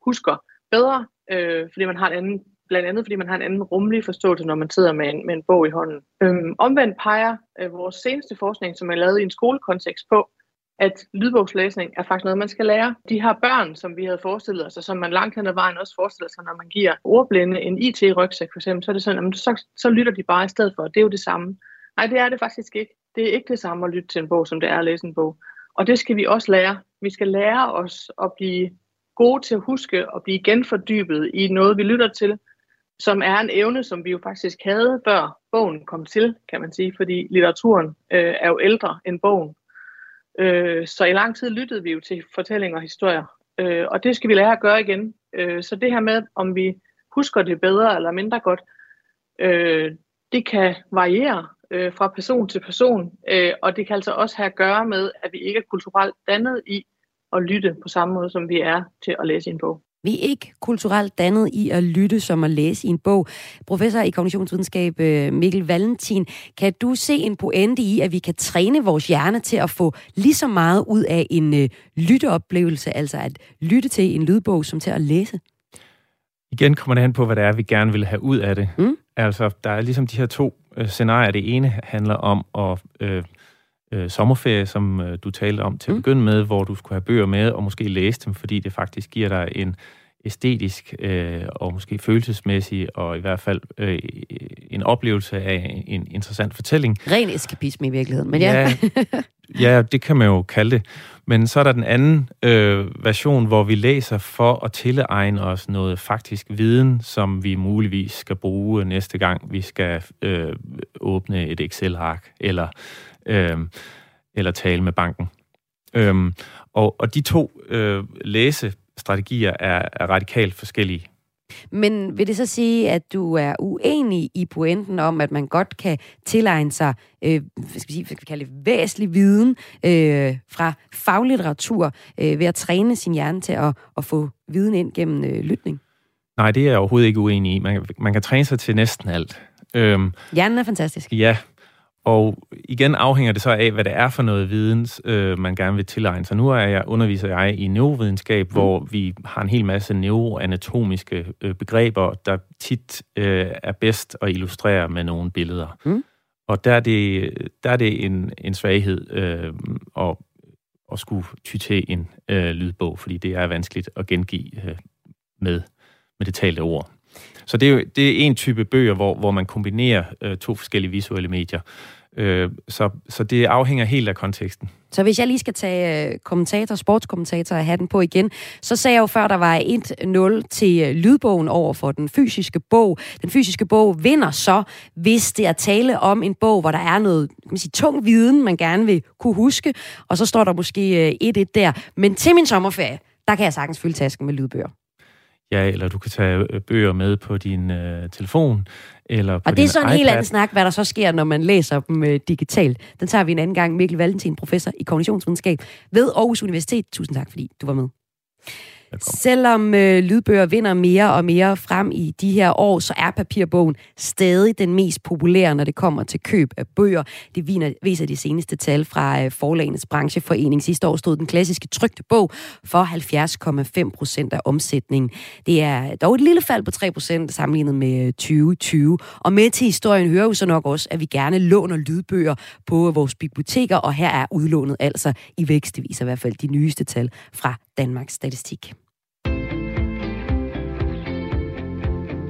husker bedre, øh, fordi man har en anden, blandt andet fordi man har en anden rummelig forståelse, når man sidder med en, med en bog i hånden. Øhm, omvendt peger øh, vores seneste forskning, som er lavet i en skolekontekst på, at lydbogslæsning er faktisk noget, man skal lære. De her børn, som vi havde forestillet os, og som man langt hen ad vejen også forestiller sig, når man giver ordblinde en IT-rygsæk for eksempel, så er det sådan, at så, så lytter de bare i stedet for. Det er jo det samme. Nej, det er det faktisk ikke. Det er ikke det samme at lytte til en bog, som det er at læse en bog. Og det skal vi også lære. Vi skal lære os at blive gode til at huske og blive genfordybet i noget, vi lytter til, som er en evne, som vi jo faktisk havde, før bogen kom til, kan man sige, fordi litteraturen øh, er jo ældre end bogen. Øh, så i lang tid lyttede vi jo til fortællinger og historier, øh, og det skal vi lære at gøre igen. Øh, så det her med, om vi husker det bedre eller mindre godt, øh, det kan variere øh, fra person til person, øh, og det kan altså også have at gøre med, at vi ikke er kulturelt dannet i at lytte på samme måde, som vi er til at læse en bog. Vi er ikke kulturelt dannet i at lytte som at læse i en bog. Professor i kognitionsvidenskab øh, Mikkel Valentin, kan du se en pointe i, at vi kan træne vores hjerne til at få lige så meget ud af en øh, lytteoplevelse, altså at lytte til en lydbog, som til at læse? Igen kommer det an på, hvad det er, vi gerne vil have ud af det. Mm. Altså, der er ligesom de her to øh, scenarier. Det ene handler om at øh, øh, sommerferie, som øh, du talte om til at mm. begynde med, hvor du skulle have bøger med og måske læse dem, fordi det faktisk giver dig en æstetisk øh, og måske følelsesmæssig og i hvert fald øh, en oplevelse af en interessant fortælling. Ren eskapisme i virkeligheden, men ja. ja, ja, det kan man jo kalde det. Men så er der den anden øh, version, hvor vi læser for at tilegne os noget faktisk viden, som vi muligvis skal bruge næste gang, vi skal øh, åbne et Excel-ark eller, øh, eller tale med banken. Øhm, og, og de to øh, læsestrategier er, er radikalt forskellige. Men vil det så sige, at du er uenig i pointen om, at man godt kan tilegne sig, øh, hvad skal vi, sige, hvad skal vi kalde det, væsentlig viden øh, fra faglitteratur øh, ved at træne sin hjerne til at, at få viden ind gennem øh, lytning? Nej, det er jeg overhovedet ikke uenig i. Man, man kan træne sig til næsten alt. Øhm, Hjernen er fantastisk. Ja, og igen afhænger det så af, hvad det er for noget viden, øh, man gerne vil tilegne sig. Nu er jeg, underviser jeg i neurovidenskab, mm. hvor vi har en hel masse neuroanatomiske øh, begreber, der tit øh, er bedst at illustrere med nogle billeder. Mm. Og der er det, der er det en, en svaghed øh, at, at skulle ty til en øh, lydbog, fordi det er vanskeligt at gengive øh, med, med det talte ord. Så det er jo det er en type bøger, hvor, hvor man kombinerer øh, to forskellige visuelle medier. Øh, så, så det afhænger helt af konteksten. Så hvis jeg lige skal tage øh, kommentator, sportskommentator og den på igen, så sagde jeg jo før, der var 1-0 til øh, lydbogen over for den fysiske bog. Den fysiske bog vinder så, hvis det er tale om en bog, hvor der er noget kan man sige, tung viden, man gerne vil kunne huske, og så står der måske øh, 1-1 der. Men til min sommerferie, der kan jeg sagtens fylde tasken med lydbøger. Ja, eller du kan tage øh, bøger med på din øh, telefon, eller på Og det er så en helt anden snak, hvad der så sker, når man læser dem øh, digitalt. Den tager vi en anden gang. Mikkel Valentin, professor i kognitionsvidenskab ved Aarhus Universitet. Tusind tak, fordi du var med. Velkommen. Selvom øh, lydbøger vinder mere og mere frem i de her år, så er papirbogen stadig den mest populære, når det kommer til køb af bøger. Det viser de seneste tal fra øh, Forlagenes Brancheforening. Sidste år stod den klassiske trygte bog for 70,5 procent af omsætningen. Det er dog et lille fald på 3 procent sammenlignet med øh, 2020. Og med til historien hører jo så nok også, at vi gerne låner lydbøger på vores biblioteker, og her er udlånet altså i vækst. Det viser i hvert fald de nyeste tal fra Danmarks Statistik.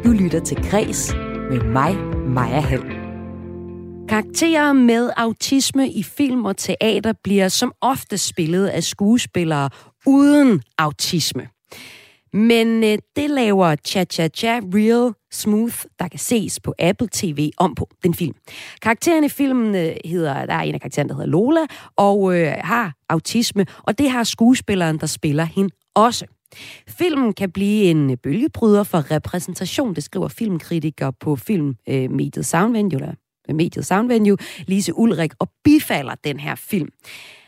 Du lytter til Græs med mig, Maja Hall. Karakterer med autisme i film og teater bliver som ofte spillet af skuespillere uden autisme. Men øh, det laver Cha Cha Cha Real Smooth, der kan ses på Apple TV om på den film. Karakteren i filmen øh, hedder, der er en af karaktererne, der hedder Lola, og øh, har autisme, og det har skuespilleren, der spiller hende også. Filmen kan blive en bølgebryder for repræsentation, det skriver filmkritiker på filmmediet Soundvenue, eller mediet Soundvenue, Lise Ulrik, og bifalder den her film.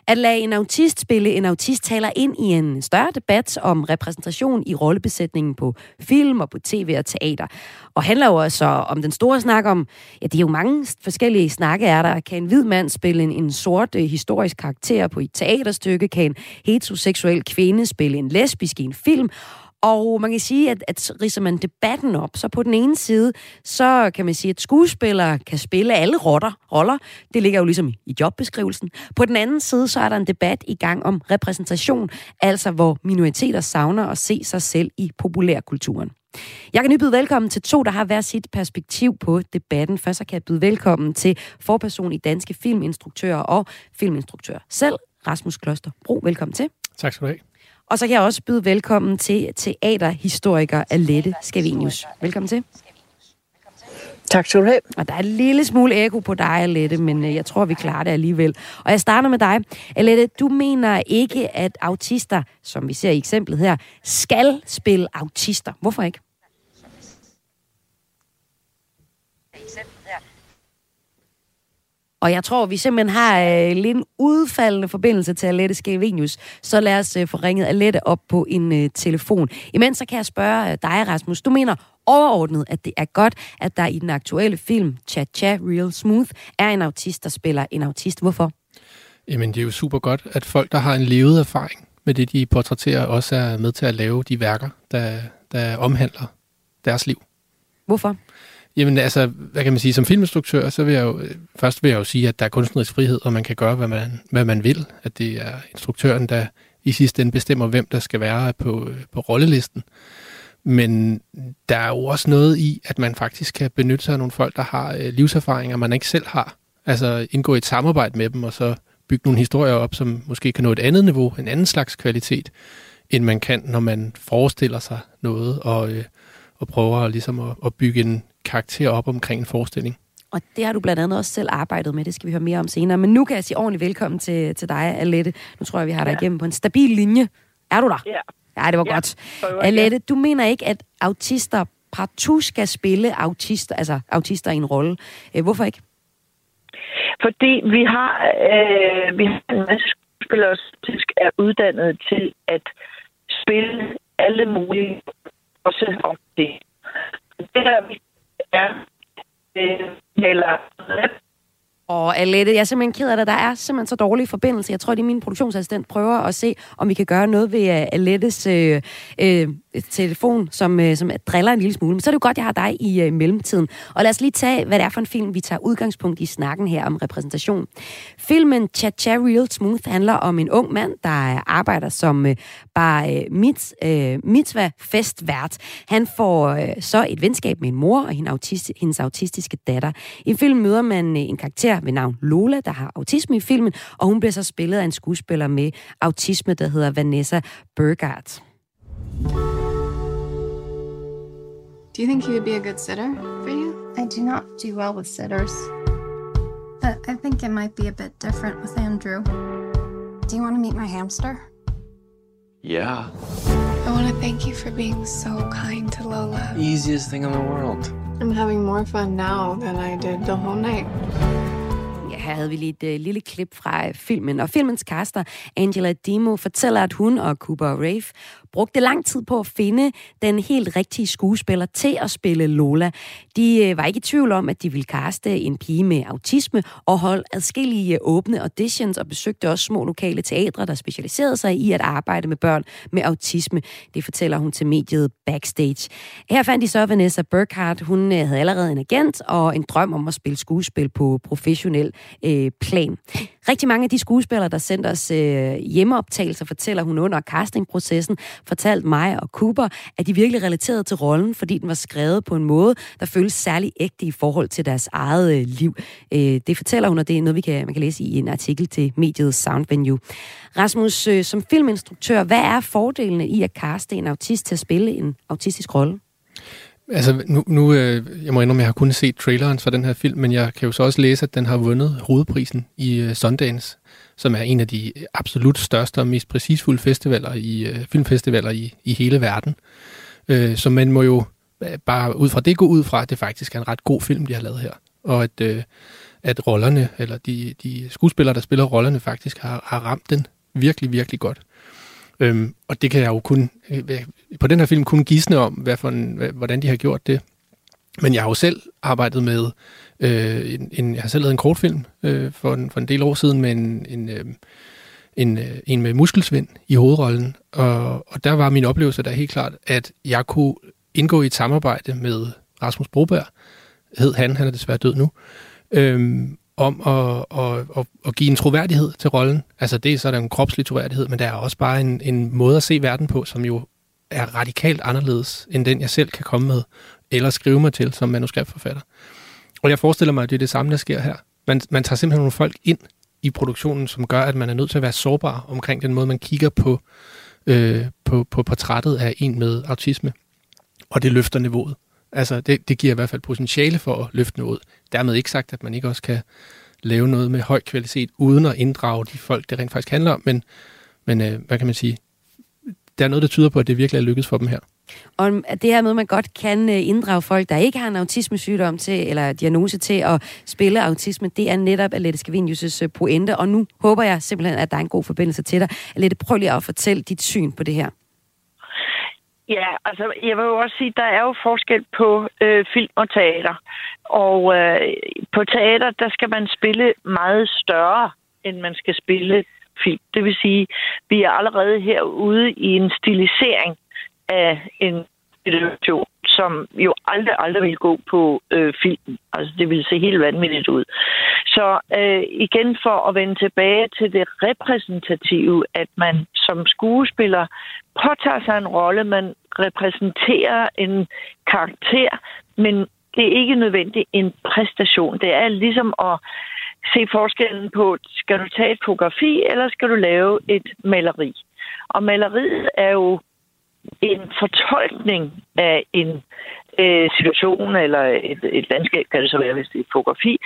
At lade en autist spille en autist taler ind i en større debat om repræsentation i rollebesætningen på film og på tv og teater. Og handler jo også om den store snak om, ja, det er jo mange forskellige snakke er der. Kan en hvid mand spille en, en sort øh, historisk karakter på et teaterstykke? Kan en heteroseksuel kvinde spille en lesbisk i en film? Og man kan sige, at, at riser man debatten op, så på den ene side, så kan man sige, at skuespillere kan spille alle rotter, roller. Det ligger jo ligesom i jobbeskrivelsen. På den anden side, så er der en debat i gang om repræsentation, altså hvor minoriteter savner at se sig selv i populærkulturen. Jeg kan nu byde velkommen til to, der har hver sit perspektiv på debatten. Først så kan jeg byde velkommen til forperson i Danske Filminstruktører og filminstruktør selv, Rasmus Kloster Bro. Velkommen til. Tak skal du have. Og så kan jeg også byde velkommen til teaterhistoriker Alette Skavinius. Velkommen til. Tak skal du have. Og der er en lille smule ekko på dig, Alette, men øh, jeg tror, vi klarer det alligevel. Og jeg starter med dig. Alette, du mener ikke, at autister, som vi ser i eksemplet her, skal spille autister. Hvorfor ikke? Og jeg tror, vi simpelthen har øh, lidt en udfaldende forbindelse til Alette Skavenius. Så lad os øh, få ringet Alette op på en øh, telefon. Imens så kan jeg spørge øh, dig, Rasmus. Du mener overordnet, at det er godt, at der i den aktuelle film Cha Cha Real Smooth er en autist, der spiller en autist. Hvorfor? Jamen, det er jo super godt, at folk, der har en levet erfaring med det, de portrætterer, også er med til at lave de værker, der, der omhandler deres liv. Hvorfor? Jamen altså, hvad kan man sige, som filminstruktør, så vil jeg jo, øh, først vil jeg jo sige, at der er kunstnerisk frihed, og man kan gøre, hvad man, hvad man vil. At det er instruktøren, der i sidste ende bestemmer, hvem der skal være på, øh, på rollelisten. Men der er jo også noget i, at man faktisk kan benytte sig af nogle folk, der har øh, livserfaringer, man ikke selv har. Altså indgå i et samarbejde med dem, og så bygge nogle historier op, som måske kan nå et andet niveau, en anden slags kvalitet, end man kan, når man forestiller sig noget, og, øh, og prøver ligesom at, at bygge en karakter op omkring en forestilling. Og det har du blandt andet også selv arbejdet med, det skal vi høre mere om senere. Men nu kan jeg sige ordentligt velkommen til, til dig, Alette. Nu tror jeg, vi har dig ja. igennem på en stabil linje. Er du der? Ja. Ja, det var ja, godt. Alette, du mener ikke, at autister partout skal spille autister, altså autister i en rolle. Øh, hvorfor ikke? Fordi vi har, øh, vi har en masse skuespillere, som er uddannet til at spille alle mulige, også om det. Det der vi Ja. øh, eller og Alette, jeg er simpelthen ked af det. Der er simpelthen så dårlig forbindelse. Jeg tror, det er min produktionsassistent prøver at se, om vi kan gøre noget ved øh, Alettes øh, øh, telefon, som, øh, som driller en lille smule. Men så er det jo godt, jeg har dig i øh, mellemtiden. Og lad os lige tage, hvad det er for en film, vi tager udgangspunkt i snakken her om repræsentation. Filmen Cha Cha Real Smooth handler om en ung mand, der øh, arbejder som øh, bare øh, mit, øh, mitzvah festvært. Han får øh, så et venskab med en mor og hendes, autist, hendes autistiske datter. I filmen møder man øh, en karakter ved navn Lola, der har autisme i filmen, og hun bliver så spillet af en skuespiller med autisme, der hedder Vanessa Burgart. Do you think he would be a good sitter for you? I do not do well with sitters. But I think it might be a bit different with Andrew. Do you want to meet my hamster? Yeah. I want to thank you for being so kind to Lola. Easiest thing in the world. I'm having more fun now than I did the whole night. Ja, her havde vi lige et øh, lille klip fra øh, filmen. Og filmens caster, Angela Dimo, fortæller, at hun og Cooper og Rafe brugte lang tid på at finde den helt rigtige skuespiller til at spille Lola. De øh, var ikke i tvivl om, at de ville kaste en pige med autisme og holde adskillige åbne auditions og besøgte også små lokale teatre, der specialiserede sig i at arbejde med børn med autisme. Det fortæller hun til mediet Backstage. Her fandt de så Vanessa Burkhardt. Hun øh, havde allerede en agent og en drøm om at spille skuespil på professionel øh, plan. Rigtig mange af de skuespillere, der sendte os øh, hjemmeoptagelser, fortæller hun under castingprocessen, fortalte mig og Cooper, at de virkelig relaterede til rollen, fordi den var skrevet på en måde, der føles særlig ægte i forhold til deres eget øh, liv. Øh, det fortæller hun, og det er noget, vi kan, man kan læse i en artikel til mediet Sound Venue. Rasmus, øh, som filminstruktør, hvad er fordelene i at caste en autist til at spille en autistisk rolle? Altså, nu, nu øh, jeg må indrømme, jeg har kun set traileren for den her film, men jeg kan jo så også læse, at den har vundet hovedprisen i øh, Sundance, som er en af de absolut største og mest præcisfulde festivaler i øh, filmfestivaler i, i hele verden. Øh, så man må jo øh, bare ud fra det gå ud fra, at det faktisk er en ret god film, de har lavet her. Og at, øh, at rollerne, eller de, de skuespillere, der spiller rollerne, faktisk har, har ramt den virkelig, virkelig godt. Øhm, og det kan jeg jo kun, øh, på den her film kun gisne om, hvad for en, hvordan de har gjort det. Men jeg har jo selv arbejdet med, øh, en, en, jeg har selv lavet en kortfilm øh, for, en, for en del år siden med en, en, øh, en, øh, en med muskelsvind i hovedrollen. Og, og der var min oplevelse der helt klart, at jeg kunne indgå i et samarbejde med Rasmus Broberg, hed han, han er desværre død nu, øhm, om at, at, at, at give en troværdighed til rollen. Altså det er så der en kropslig troværdighed, men der er også bare en, en måde at se verden på, som jo er radikalt anderledes, end den jeg selv kan komme med, eller skrive mig til som manuskriptforfatter. Og jeg forestiller mig, at det er det samme, der sker her. Man, man tager simpelthen nogle folk ind i produktionen, som gør, at man er nødt til at være sårbar omkring den måde, man kigger på øh, på, på portrættet af en med autisme. Og det løfter niveauet. Altså, det, det giver i hvert fald potentiale for at løfte niveauet. Dermed ikke sagt, at man ikke også kan lave noget med høj kvalitet, uden at inddrage de folk, det rent faktisk handler om. Men, men øh, hvad kan man sige? Der er noget, der tyder på, at det virkelig er lykkedes for dem her. Og det her med, at man godt kan øh, inddrage folk, der ikke har en autismesygdom til, eller diagnose til at spille autisme, det er netop Alette Skavinius' øh, pointe. Og nu håber jeg simpelthen, at der er en god forbindelse til dig. Alette, prøv lige at fortælle dit syn på det her. Ja, altså jeg vil jo også sige, der er jo forskel på øh, film og teater. Og øh, på teater, der skal man spille meget større, end man skal spille film. Det vil sige, vi er allerede herude i en stilisering af en situation, som jo aldrig, aldrig vil gå på øh, filmen. Altså, det vil se helt vanvittigt ud. Så øh, igen for at vende tilbage til det repræsentative, at man som skuespiller påtager sig en rolle, man repræsenterer en karakter, men det er ikke nødvendigt en præstation. Det er ligesom at se forskellen på, skal du tage et fotografi, eller skal du lave et maleri? Og maleriet er jo en fortolkning af en øh, situation eller et, et landskab, kan det så være, hvis det er et fotografi.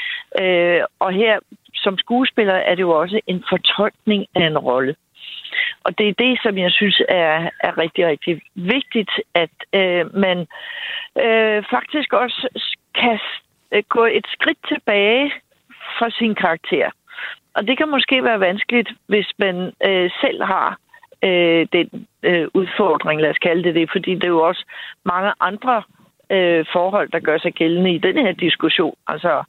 Øh, og her som skuespiller er det jo også en fortolkning af en rolle. Og det er det, som jeg synes er, er rigtig, rigtig vigtigt, at øh, man øh, faktisk også kan øh, gå et skridt tilbage fra sin karakter. Og det kan måske være vanskeligt, hvis man øh, selv har øh, den øh, udfordring, lad os kalde det det, fordi det er jo også mange andre øh, forhold, der gør sig gældende i den her diskussion. Altså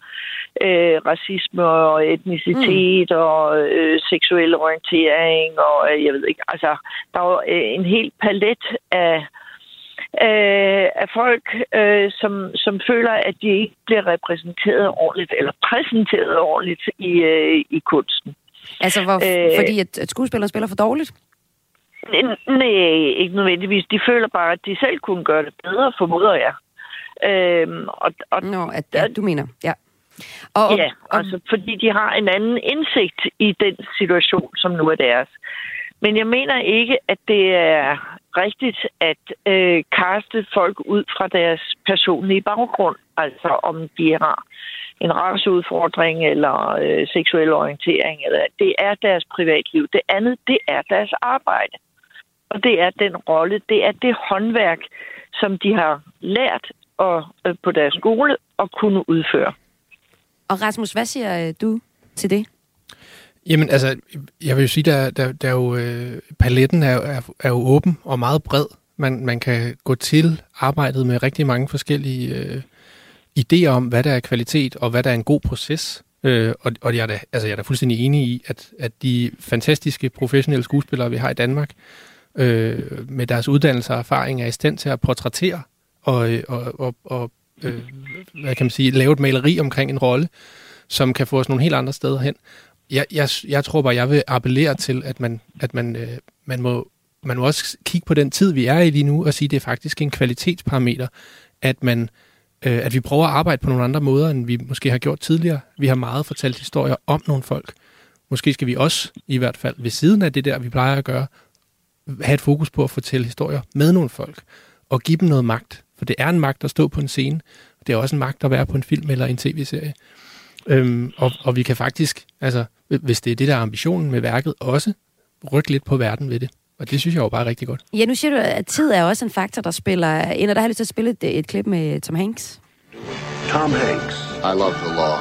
øh, racisme og etnicitet mm. og øh, seksuel orientering og øh, jeg ved ikke, altså der er jo øh, en hel palet af øh, af folk, øh, som, som føler, at de ikke bliver repræsenteret ordentligt eller præsenteret ordentligt i, øh, i kunsten. Altså, hvor, øh, fordi at, at skuespillere spiller for dårligt? Nej, ikke nødvendigvis. De føler bare, at de selv kunne gøre det bedre, formoder jeg. Øhm, og, og, Nå, at, ja, du mener, ja. Og, ja, og, altså fordi de har en anden indsigt i den situation, som nu er deres. Men jeg mener ikke, at det er rigtigt at øh, kaste folk ud fra deres personlige baggrund. Altså om de har en raceudfordring eller øh, seksuel orientering. Eller, det er deres privatliv. Det andet, det er deres arbejde. Og det er den rolle, det er det håndværk, som de har lært og, øh, på deres skole at kunne udføre. Og Rasmus, hvad siger øh, du til det? Jamen altså, jeg vil jo sige, der, der, der er jo, øh, paletten er, er, er jo åben og meget bred. Man, man kan gå til arbejdet med rigtig mange forskellige øh, idéer om, hvad der er kvalitet og hvad der er en god proces. Øh, og og jeg, er da, altså, jeg er da fuldstændig enig i, at, at de fantastiske professionelle skuespillere, vi har i Danmark, øh, med deres uddannelse og erfaring, er i stand til at portrættere og, øh, og, og, og øh, hvad kan man sige, lave et maleri omkring en rolle, som kan få os nogle helt andre steder hen. Jeg, jeg, jeg tror bare, jeg vil appellere til, at man, at man, øh, man, må, man må også kigge på den tid, vi er i lige nu, og sige, at det er faktisk en kvalitetsparameter, at man øh, at vi prøver at arbejde på nogle andre måder, end vi måske har gjort tidligere. Vi har meget fortalt historier om nogle folk. Måske skal vi også, i hvert fald ved siden af det der, vi plejer at gøre, have et fokus på at fortælle historier med nogle folk, og give dem noget magt. For det er en magt at stå på en scene. Det er også en magt at være på en film eller en tv-serie. Øhm, og, og vi kan faktisk, altså, hvis det er det, der er ambitionen med værket, også rykke lidt på verden ved det. Og det synes jeg jo bare er rigtig godt. Ja, nu siger du, at tid er også en faktor, der spiller ind, og der har lyst til at spille et, et klip med Tom Hanks. Tom Hanks. I love the law.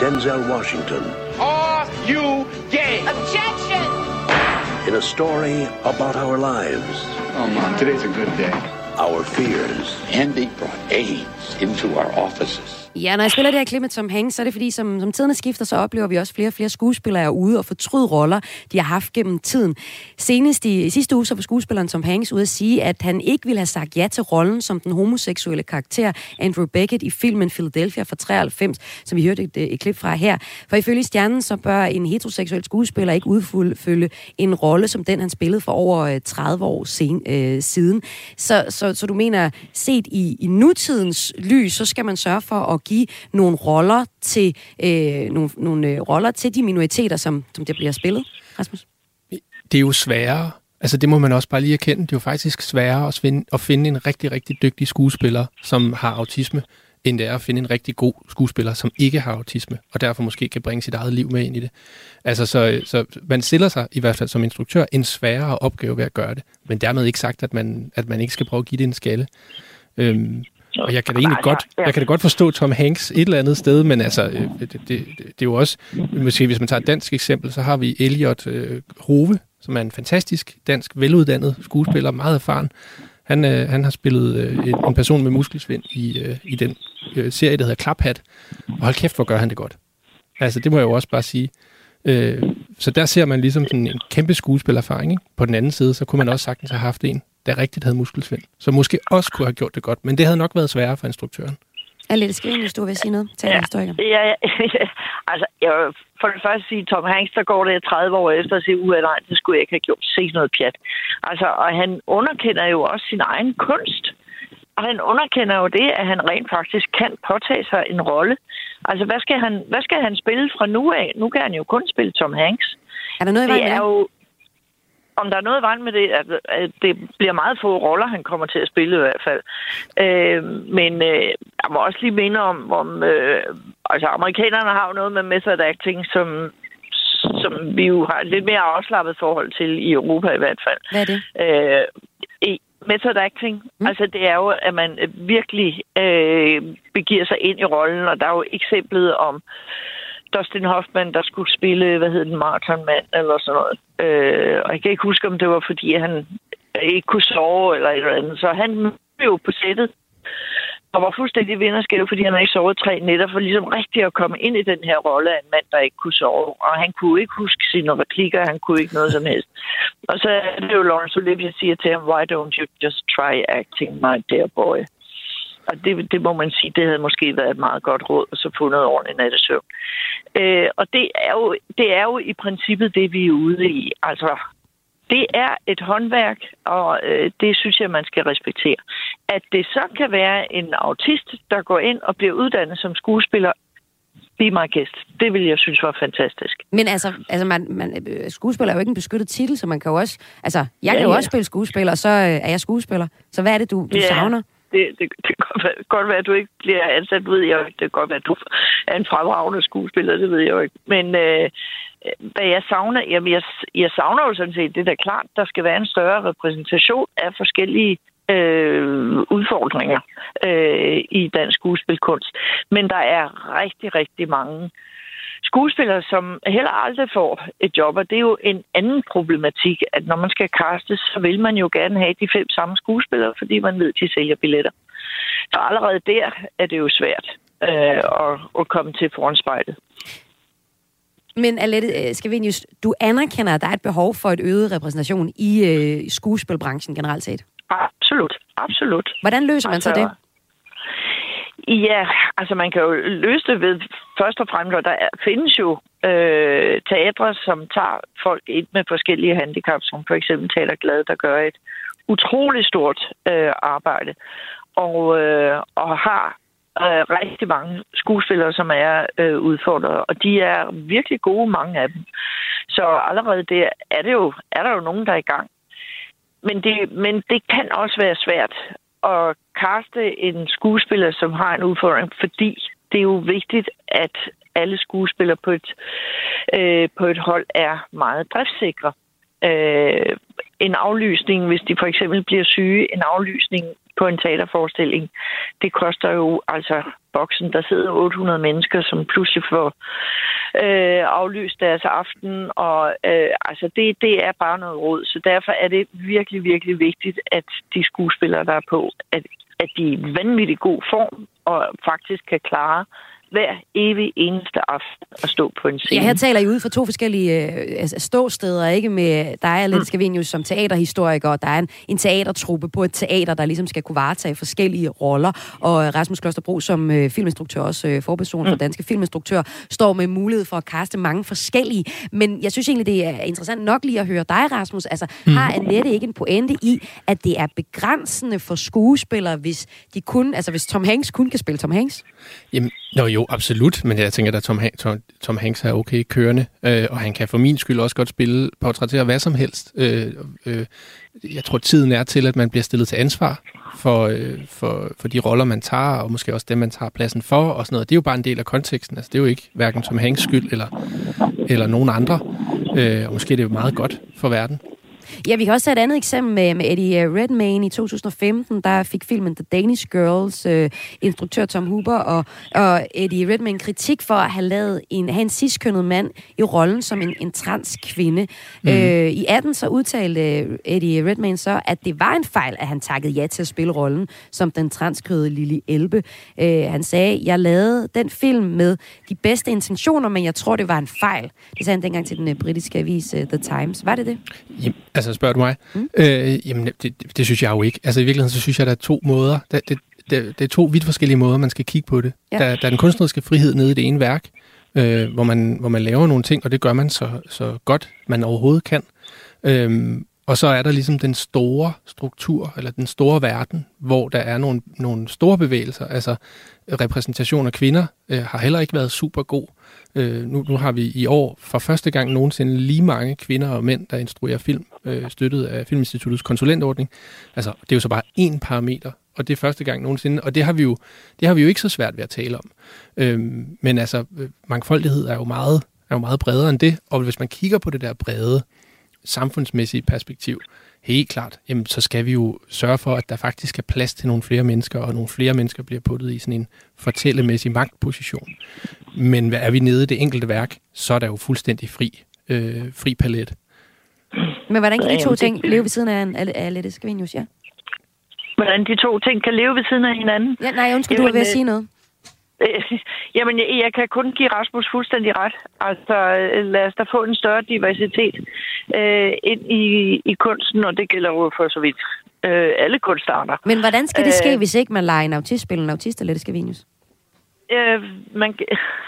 Denzel Washington. Are you gay? Objection! In a story about our lives. Oh, Mom, today's a good day. our fears and be brought aid AIDS into our offices. Ja, når jeg spiller det her klip med Tom Hanks, så er det fordi, som, som tiderne skifter, så oplever vi også flere og flere skuespillere er ude og fortryde roller, de har haft gennem tiden. Senest i, i sidste uge, så var skuespilleren Tom Hanks ude at sige, at han ikke ville have sagt ja til rollen som den homoseksuelle karakter Andrew Beckett i filmen Philadelphia fra 93, som vi hørte et, et klip fra her. For ifølge stjernen, så bør en heteroseksuel skuespiller ikke udfylde en rolle som den, han spillede for over øh, 30 år sen, øh, siden. Så, så, så du mener, set i, i nutidens lys, så skal man sørge for at give nogle roller til øh, nogle, nogle øh, roller til de minoriteter, som, som det bliver spillet, Rasmus? Det er jo sværere Altså det må man også bare lige erkende. Det er jo faktisk sværere at finde, at finde en rigtig, rigtig dygtig skuespiller, som har autisme, end det er at finde en rigtig god skuespiller, som ikke har autisme, og derfor måske kan bringe sit eget liv med ind i det. Altså, så, så man stiller sig i hvert fald som instruktør en sværere opgave ved at gøre det, men dermed ikke sagt, at man, at man ikke skal prøve at give det en skalle. Øhm, og jeg kan da egentlig godt, jeg kan da godt forstå Tom Hanks et eller andet sted, men altså, øh, det, det, det, det er jo også, måske hvis man tager et dansk eksempel, så har vi Elliot øh, Hove, som er en fantastisk dansk, veluddannet skuespiller, meget erfaren. Han, øh, han har spillet øh, en, person med muskelsvind i, øh, i den øh, serie, der hedder Klaphat. Og hold kæft, hvor gør han det godt. Altså, det må jeg jo også bare sige. Øh, så der ser man ligesom sådan en kæmpe skuespillerfaring. Ikke? På den anden side, så kunne man også sagtens have haft en, der rigtigt havde muskelsvind, som måske også kunne have gjort det godt, men det havde nok været sværere for instruktøren. Alette Skrin, hvis du vil sige noget. Tag Ja. historiker. Ja, ja, altså, jeg vil for det første sige, Tom Hanks, der går det 30 år efter at sige, uha, nej, det skulle jeg ikke have gjort. Se noget pjat. Altså, og han underkender jo også sin egen kunst. Og han underkender jo det, at han rent faktisk kan påtage sig en rolle. Altså, hvad skal han, hvad skal han spille fra nu af? Nu kan han jo kun spille Tom Hanks. Er der noget i det er jo, om der er noget vejen med det, at, det bliver meget få roller, han kommer til at spille i hvert fald. Øh, men øh, jeg må også lige minde om, om øh, altså amerikanerne har jo noget med method acting, som, som vi jo har et lidt mere afslappet forhold til i Europa i hvert fald. Hvad er det? Øh, method acting, mm. altså det er jo, at man virkelig øh, begiver sig ind i rollen, og der er jo eksemplet om Dustin Hoffman, der skulle spille, hvad hedder den, Marathon Man, eller sådan noget. Øh, og jeg kan ikke huske, om det var, fordi han ikke kunne sove, eller et eller andet. Så han blev jo på sættet, og var fuldstændig vinderskæv, fordi han ikke sovet tre nætter, for ligesom rigtig at komme ind i den her rolle af en mand, der ikke kunne sove. Og han kunne ikke huske sine replikker, han kunne ikke noget som helst. Og så er det jo Lawrence Olivier, siger til ham, why don't you just try acting, my dear boy? Og det, det må man sige, det havde måske været et meget godt råd, og så få noget ordentligt nattesøvn. Øh, og det er, jo, det er jo i princippet det, vi er ude i. Altså, det er et håndværk, og øh, det synes jeg, man skal respektere. At det så kan være en autist, der går ind og bliver uddannet som skuespiller, be my guest. Det vil jeg synes var fantastisk. Men altså, altså man, man, øh, skuespiller er jo ikke en beskyttet titel, så man kan jo også... Altså, jeg Ja, kan jo ja. også spille skuespiller, og så øh, er jeg skuespiller. Så hvad er det, du, du Ja. savner? Det, det, det kan godt være, godt være, at du ikke bliver ansat, ved jeg jo ikke. Det kan godt være, at du er en fremragende skuespiller, det ved jeg jo ikke. Men øh, hvad jeg savner, jamen jeg, jeg savner jo sådan set, det er da klart, der skal være en større repræsentation af forskellige øh, udfordringer øh, i dansk skuespilkunst. Men der er rigtig, rigtig mange skuespillere, som heller aldrig får et job, og det er jo en anden problematik, at når man skal castes, så vil man jo gerne have de fem samme skuespillere, fordi man ved, at de sælger billetter. Så allerede der er det jo svært øh, at, at komme til foran spejlet. Men Alette øh, Skavenius, du anerkender, at der er et behov for et øget repræsentation i øh, skuespilbranchen generelt set. Absolut, absolut. Hvordan løser man så Altså, det? Ja, altså man kan jo løse det ved først og fremmest, at der findes jo øh, teatre, som tager folk ind med forskellige handicap, som for eksempel Taler Glad, der gør et utroligt stort øh, arbejde, og, øh, og har øh, rigtig mange skuespillere, som er øh, udfordret, og de er virkelig gode, mange af dem. Så allerede der er, det jo, er der jo nogen, der er i gang. Men det, men det kan også være svært at kaste en skuespiller, som har en udfordring, fordi det er jo vigtigt, at alle skuespillere på et, øh, på et hold er meget driftsikre. Øh, en aflysning, hvis de for eksempel bliver syge, en aflysning på en teaterforestilling, det koster jo altså boksen. Der sidder 800 mennesker, som pludselig får øh, aflyst deres aften, og øh, altså det, det er bare noget råd. Så derfor er det virkelig, virkelig vigtigt, at de skuespillere, der er på, at, at de er i vanvittig god form, og faktisk kan klare hver evig eneste aften at stå på en scene. Ja, her taler I ud fra to forskellige øh, altså ståsteder, ikke? Med, der er Mm. lidt Skavenius som teaterhistoriker, og der er en, en teatertruppe på et teater, der ligesom skal kunne varetage forskellige roller. Og Rasmus Klosterbro som øh, filminstruktør, også øh, forperson for Mm. Danske Filminstruktør, står med mulighed for at kaste mange forskellige. Men jeg synes egentlig, det er interessant nok lige at høre dig, Rasmus. Altså, Mm. har Annette ikke en pointe i, at det er begrænsende for skuespillere, hvis de kun, altså hvis Tom Hanks kun kan spille Tom Hanks? Jamen, Nå jo, absolut, men jeg tænker, at Tom, Han- Tom, Tom Hanks er okay kørende, øh, og han kan for min skyld også godt spille, portrættere hvad som helst. Øh, øh, jeg tror, tiden er til, at man bliver stillet til ansvar for, øh, for, for de roller, man tager, og måske også dem, man tager pladsen for, og sådan noget. Det er jo bare en del af konteksten. Altså, det er jo ikke hverken Tom Hanks skyld eller, eller nogen andre. Øh, og måske er det jo meget godt for verden. Ja, vi kan også tage et andet eksempel med, med Eddie øh, Redmayne i 2015. Der fik filmen The Danish Girls øh, instruktør Tom Huber og, og Eddie Redmayne kritik for at have lavet en, have en ciskønnet mand i rollen som en, en transkvinde. Mm. Øh, I 18 så udtalte øh, Eddie Redmayne så, at det var en fejl, at han takkede ja til at spille rollen som den transkødede Lille Elbe. Øh, han sagde, jeg lavede den film med de bedste intentioner, men jeg tror, det var en fejl. Det sagde han dengang til den øh, britiske avis uh, The Times. Var det det? Jamen, altså spørger du mig? Mm. Øh, jamen, det, det, det synes jeg jo ikke. Altså i virkeligheden, så synes jeg, der er to måder. Det, det, det, det er to vidt forskellige måder, man skal kigge på det. Ja. Der, der er den kunstneriske frihed nede i det ene værk, øh, hvor, man, hvor man laver nogle ting, og det gør man så, så godt, man overhovedet kan. Øhm, og så er der ligesom den store struktur, eller den store verden, hvor der er nogle, nogle store bevægelser. Altså repræsentation af kvinder øh, har heller ikke været super god. Øh, nu, nu har vi i år for første gang nogensinde lige mange kvinder og mænd, der instruerer film, øh, støttet af Filminstituttets konsulentordning. Altså, det er jo så bare én parameter, og det er første gang nogensinde, og det har vi jo, det har vi jo ikke så svært ved at tale om. Øh, men altså, øh, mangfoldighed er jo, meget, er jo meget bredere end det, og hvis man kigger på det der brede samfundsmæssige perspektiv, helt klart, jamen, så skal vi jo sørge for, at der faktisk er plads til nogle flere mennesker, og nogle flere mennesker bliver puttet i sådan en fortællemæssig magtposition. Men hvad er vi nede i det enkelte værk, så er der jo fuldstændig fri, øh, fri palet. Men hvordan kan de to ting leve ved siden af, en- af, Lette Skavinius? Ja. Hvordan de to ting kan leve ved siden af hinanden. ja, nej, undskyld, du var ved at sige noget. Øh, Jamen, jeg, jeg kan kun give Rasmus fuldstændig ret. Altså, øh, lad os da få en større diversitet øh, ind i, i kunsten, og det gælder jo for så vidt øh, alle kunstarter. Men hvordan skal det ske, Øh, hvis ikke man leger en autist spille en autist af Lette Skavinius? øh, man,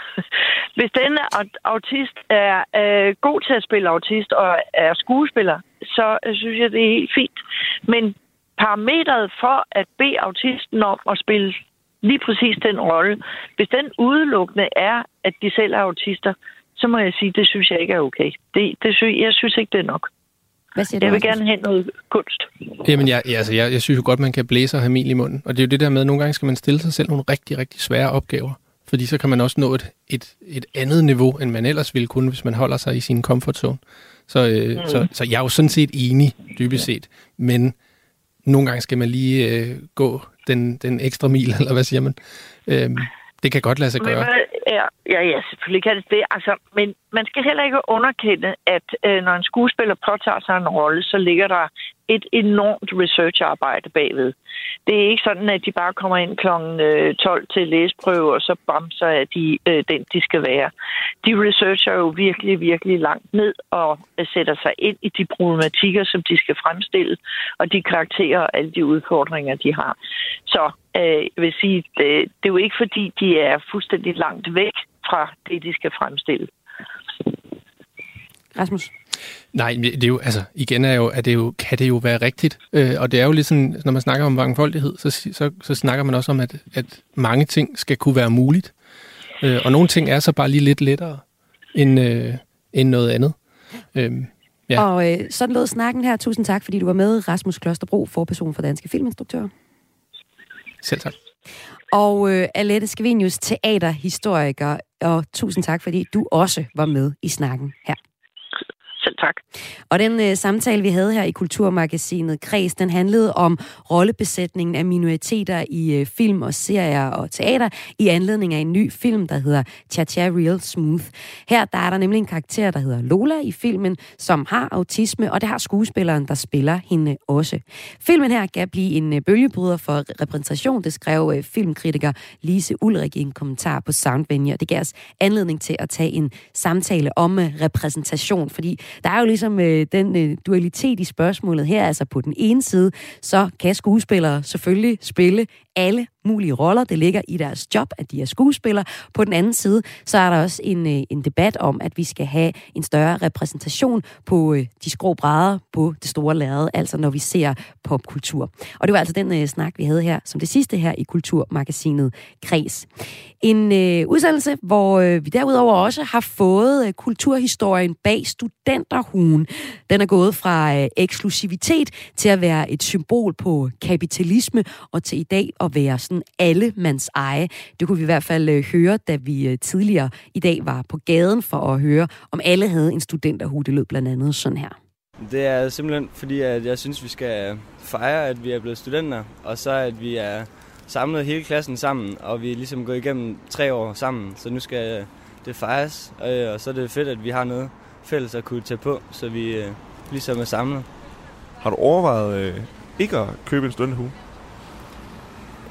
hvis denne aut- autist er øh, god til at spille autist og er skuespiller, så øh, synes jeg, det er helt fint. Men parametret for at bede autisten om at spille lige præcis den rolle, hvis den udelukkende er, at de selv er autister, så må jeg sige, det synes jeg ikke er okay. Det, det synes, jeg synes ikke, det er nok. Hvad siger du, Jeg vil Rasmus? gerne have noget kunst. Jamen, jeg, ja, altså, jeg, jeg synes jo godt, man kan blæse og have mel i munden. Og det er jo det der med, at nogle gange skal man stille sig selv nogle rigtig, rigtig svære opgaver. Fordi så kan man også nå et, et, et andet niveau, end man ellers ville kunne, hvis man holder sig i sin comfort zone. Så, øh, mm. så, så jeg er jo sådan set enig, dybest set. Men nogle gange skal man lige øh, gå den, den ekstra mil, eller hvad siger man? Øhm, det kan godt lade sig gøre. Ja, ja, ja, selvfølgelig kan det det. Altså, men man skal heller ikke underkende, at øh, når en skuespiller påtager sig en rolle, så ligger der et enormt researcharbejde bagved. Det er ikke sådan, at de bare kommer ind kl. 12 øh, til læsprøve, og så bam, så er de øh, den, de skal være. De researcher jo virkelig, virkelig langt ned og øh, sætter sig ind i de problematikker, som de skal fremstille, og de karakterer og alle de udfordringer, de har. Så øh, jeg vil sige, det, det er jo ikke fordi, de er fuldstændig langt væk fra det, de skal fremstille. Rasmus? Nej, det er jo, altså, igen er jo, er det jo, kan det jo være rigtigt. Øh, og det er jo lidt sådan, når man snakker om mangfoldighed, så, så, så snakker man også om, at, at mange ting skal kunne være muligt. Øh, og nogle ting er så bare lige lidt lettere end, øh, end noget andet. Øh, Ja. Og øh, sådan lød snakken her. Tusind tak, fordi du var med, Rasmus Klosterbro, forperson for Danske Filminstruktører selv tak. Og øh, Alette Skavinius, teaterhistoriker. Og tusind tak, fordi du også var med i snakken her. Selv tak. Og den øh, samtale, vi havde her i Kulturmagasinet Kreds, den handlede om rollebesætningen af minoriteter i øh, film og serier og teater i anledning af en ny film, der hedder Cha-Cha Real Smooth. Her der er der nemlig en karakter, der hedder Lola i filmen, som har autisme, og det har skuespilleren, der spiller hende også. Filmen her kan blive en øh, bølgebryder for repræsentation, det skrev øh, filmkritiker Lise Ulrik i en kommentar på Soundvenue. og Det gav os anledning til at tage en samtale om øh, repræsentation, fordi der er jo ligesom øh, den øh, dualitet i spørgsmålet her. Altså på den ene side, så kan skuespillere selvfølgelig spille alle mulige roller. Det ligger i deres job, at de er skuespillere. På den anden side, så er der også en, øh, en debat om, at vi skal have en større repræsentation på øh, de skrå brædder på det store lærred, altså når vi ser popkultur. Og det var altså den øh, snak, vi havde her som det sidste her i Kulturmagasinet Kres. En øh, udsendelse, hvor øh, vi derudover også har fået øh, kulturhistorien bag studenterhuen. Den er gået fra øh, eksklusivitet til at være et symbol på kapitalisme, og til i dag at være sådan alle mands eje. Det kunne vi i hvert fald øh, høre, da vi øh, tidligere i dag var på gaden for at høre, om alle havde en studenterhue. Det lød blandt andet sådan her. Det er simpelthen fordi, at jeg synes, vi skal fejre, at vi er blevet studenter, og så at vi er samlet hele klassen sammen, og vi er ligesom gået igennem tre år sammen, så nu skal det fejres, øh, og så er det fedt, at vi har noget fælles at kunne tage på, så vi øh, ligesom er samlet. Har du overvejet øh, ikke at købe en studenterhue?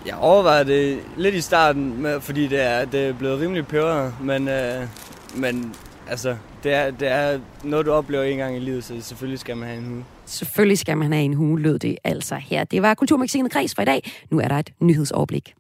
Jeg overvejede det lidt i starten, med, fordi det er, det er blevet rimelig peberet, men, øh, men altså, det er, det er noget, du oplever en gang i livet, så selvfølgelig skal man have en hue. Selvfølgelig skal man have en hue, lød det altså her. Det var Kulturmagasinet Kreds for i dag. Nu er der et nyhedsoverblik.